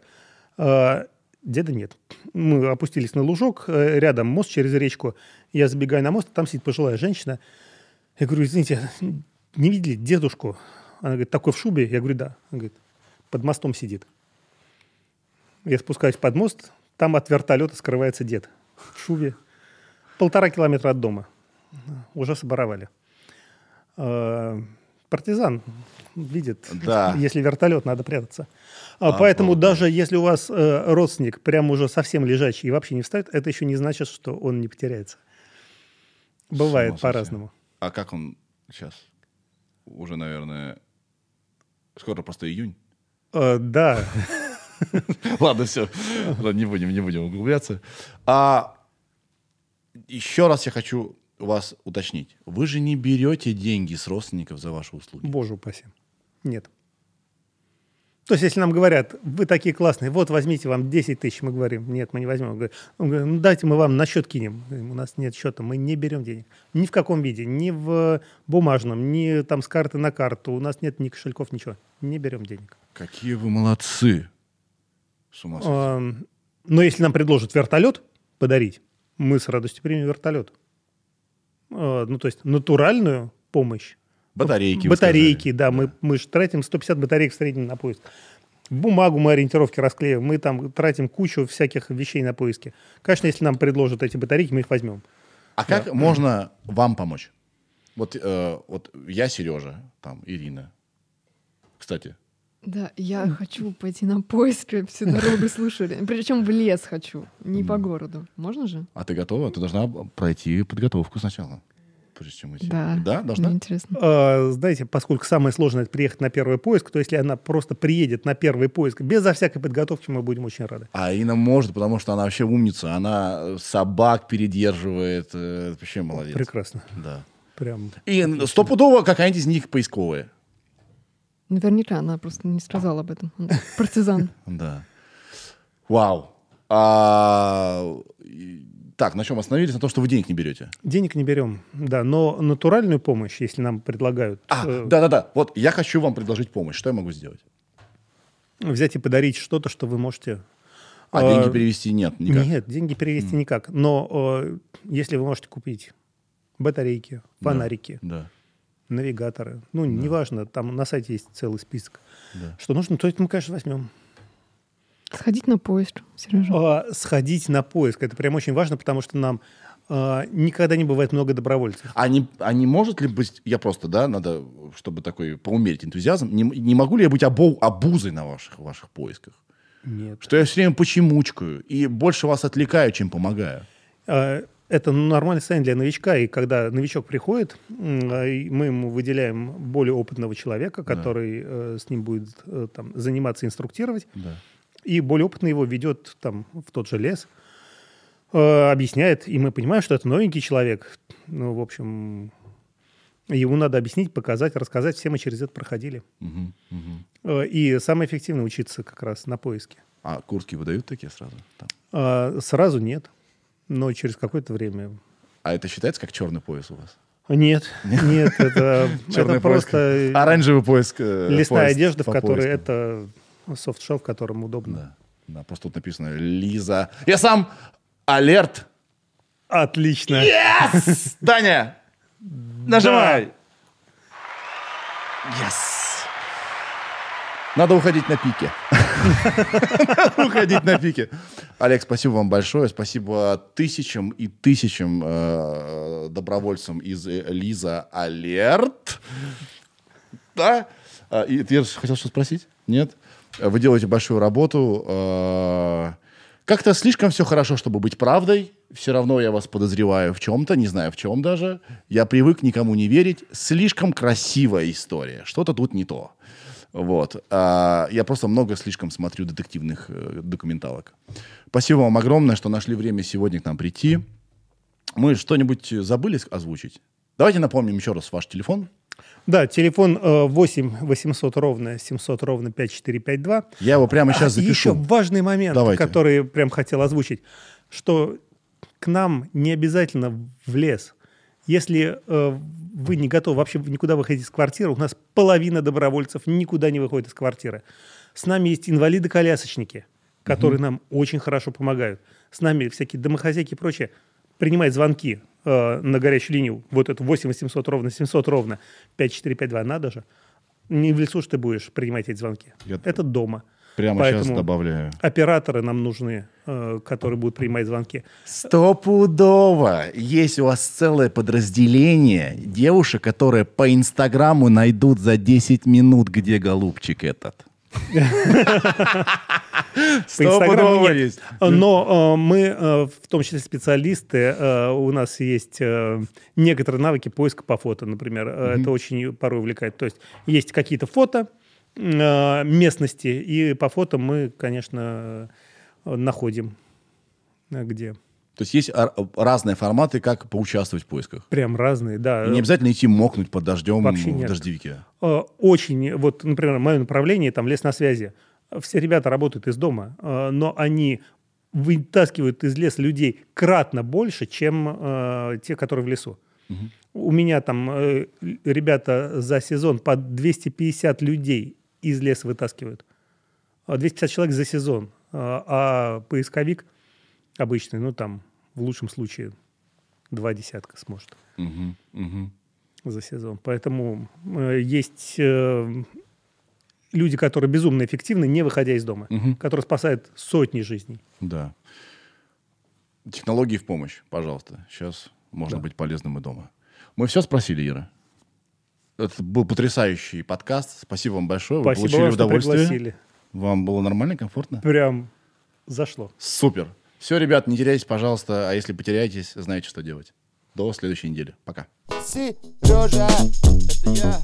Э, деда нет. Мы опустились на лужок, э, рядом мост через речку. Я забегаю на мост, там сидит пожилая женщина. Я говорю, извините, не видели дедушку? Она говорит, такой в шубе? Я говорю, да. Она говорит, под мостом сидит. Я спускаюсь под мост, там от вертолета скрывается дед в шубе. Полтора километра от дома. Уже соборовали. Э, Партизан видит, Да. если вертолет, надо прятаться. А, Поэтому даже если у вас э, родственник прямо уже совсем лежачий и вообще не встает, это еще не значит, что он не потеряется. Бывает по-разному. А как он сейчас? Уже, наверное, скоро просто июнь. Э, да, (laughs) Ладно, все. Не будем, не будем углубляться. А еще раз я хочу вас уточнить. Вы же не берете деньги с родственников за ваши услуги. боже упаси. Нет. То есть, если нам говорят, вы такие классные, вот возьмите вам 10 тысяч, мы говорим, нет, мы не возьмем. Он говорит, он говорит, ну дайте мы вам на счет кинем. У нас нет счета, мы не берем денег. Ни в каком виде, ни в бумажном, ни там с карты на карту. У нас нет ни кошельков, ничего. Не берем денег. Какие вы молодцы. С ума сойти. Но если нам предложат вертолет подарить, мы с радостью примем вертолет. Э, Ну, то есть натуральную помощь. Батарейки. Батарейки, да, мы, мы же тратим 150 батареек в среднем на поиск. Бумагу мы ориентировки расклеиваем, мы там тратим кучу всяких вещей на поиски. Конечно, если нам предложат эти батарейки, мы их возьмем. А как можно вам помочь? Вот, э, вот я Сережа, там Ирина. Кстати, Да, я хочу пойти на поиски, (laughs) всю дорогу слушали. Причем в лес хочу, не по городу. Можно же? а ты готова? Ты должна пройти подготовку сначала, прежде чем идти. Да. Да, должна? Мне интересно. Э, Знаете, поскольку самое сложное это приехать на первый поиск, то если она просто приедет на первый поиск безо всякой подготовки, мы будем очень рады. А Ирина может, потому что она вообще умница. Она собак передерживает. э, Вообще молодец. Прекрасно. Да. Прям. И стопудово какая-нибудь из них поисковая. Наверняка она просто не сказала об этом. Она (laughs) партизан. Да. Вау. А, Так, на чем остановились? На том, что вы денег не берете. Денег не берем, да, но натуральную помощь, если нам предлагают А, э, да-да-да. Вот я хочу вам предложить помощь. Что я могу сделать? взять и подарить что-то, что вы можете... А, э, деньги перевести нет никак. Нет, деньги перевести никак. Но э, если вы можете купить батарейки, фонарики, Да. Навигаторы, ну, неважно, там на сайте есть целый список, Да. что нужно, то это мы, конечно, возьмем. Сходить на поезд, Сережа. А, сходить на поиск, это прям очень важно, потому что нам а, никогда не бывает много добровольцев. А не, а не может ли быть, я просто, да, надо, чтобы такой поумерить энтузиазм, не, не могу ли я быть обо- обузой на ваших, ваших поисках? Нет. Что я все время почемучкаю и больше вас отвлекаю, чем помогаю. А, Это нормальное состояние для новичка, и когда новичок приходит, а, мы ему выделяем более опытного человека, который э, с ним будет э, там, заниматься, инструктировать, Да. и более опытный его ведет там, в тот же лес, э, объясняет, и мы понимаем, что это новенький человек. Ну, в общем, ему надо объяснить, показать, рассказать. Все мы через это проходили. Мгм. Э, И самое эффективное учиться как раз на поиске. А куртки выдают такие сразу? Там. А, Сразу нет, но через какое-то время. А это считается как черный пояс у вас? Нет, нет, это, (laughs) это просто Оранжевый поиск. э, поиск одежда, в которой это софт-шел, в котором удобно. Да. Да, просто тут написано Лиза. Я сам алерт. Отлично. Yes! (laughs) Даня, нажимай. Yes. Надо уходить на пике. (laughs) Уходить на пике. Олег, спасибо вам большое. Спасибо тысячам и тысячам э, добровольцам из э, Лиза Алерт. Да? А, И ты хотел что спросить? Нет? Вы делаете большую работу. э, Как-то слишком все хорошо, чтобы быть правдой. Все равно я вас подозреваю в чем-то, не знаю в чем даже. Я привык никому не верить. Слишком красивая история. Что-то тут не то. Вот. А, я просто много слишком смотрю детективных э, документалок. Спасибо вам огромное, что нашли время сегодня к нам прийти. Мы что-нибудь забыли озвучить? Давайте напомним еще раз ваш телефон. Да, телефон э, 8 800 ровно 700 ровно 5452. Я его прямо сейчас А, запишу. еще важный момент, Давайте. который прям хотел озвучить, что к нам не обязательно в лес. Если э, вы не готовы вообще никуда выходить из квартиры, у нас половина добровольцев никуда не выходит из квартиры. С нами есть инвалиды-колясочники, которые нам очень хорошо помогают. С нами всякие домохозяйки и прочее принимают звонки э, на горячую линию. Вот это 8 800 ровно 700 ровно 5452. Надо же. Не в лесу ж ты будешь принимать эти звонки. Я- Это дома. Прямо сейчас Поэтому добавляю. Операторы нам нужны, э, которые будут принимать звонки. Стопудово. Есть у вас целое подразделение девушек, которые по Инстаграму найдут за 10 минут, где голубчик этот. По Инстаграму есть. Но э, мы, э, в том числе специалисты, у нас есть некоторые навыки поиска по фото, например. Это очень порой увлекает. То есть есть какие-то фото местности, и по фото мы, конечно, э, находим, э, где. То есть есть разные форматы, как поучаствовать в поисках. Прям разные, да. И не обязательно идти мокнуть под дождем Вообще в нет. дождевике. Э, очень, вот, например, мое направление, там, лес на связи. Все ребята работают из дома, э, но они вытаскивают из леса людей кратно больше, чем э, те, которые в лесу. У меня там э, ребята за сезон по 250 людей из леса вытаскивают. А 250 человек за сезон. А а поисковик обычный, ну там в лучшем случае два десятка сможет Мгм, мгм. за сезон. Поэтому э, есть э, люди, которые безумно эффективны, не выходя из дома, Мгм. которые спасают сотни жизней. Да. Технологии в помощь, пожалуйста. Сейчас можно быть полезным и дома. Мы все спросили, Ира. Это был потрясающий подкаст. Спасибо вам большое. Вы Спасибо получили вам, что удовольствие. пригласили. Вам было нормально, комфортно? Прям зашло. Супер. Все, ребят, не теряйтесь, пожалуйста. А если потеряетесь, знаете, что делать. До следующей недели. Пока. Сережа, это я.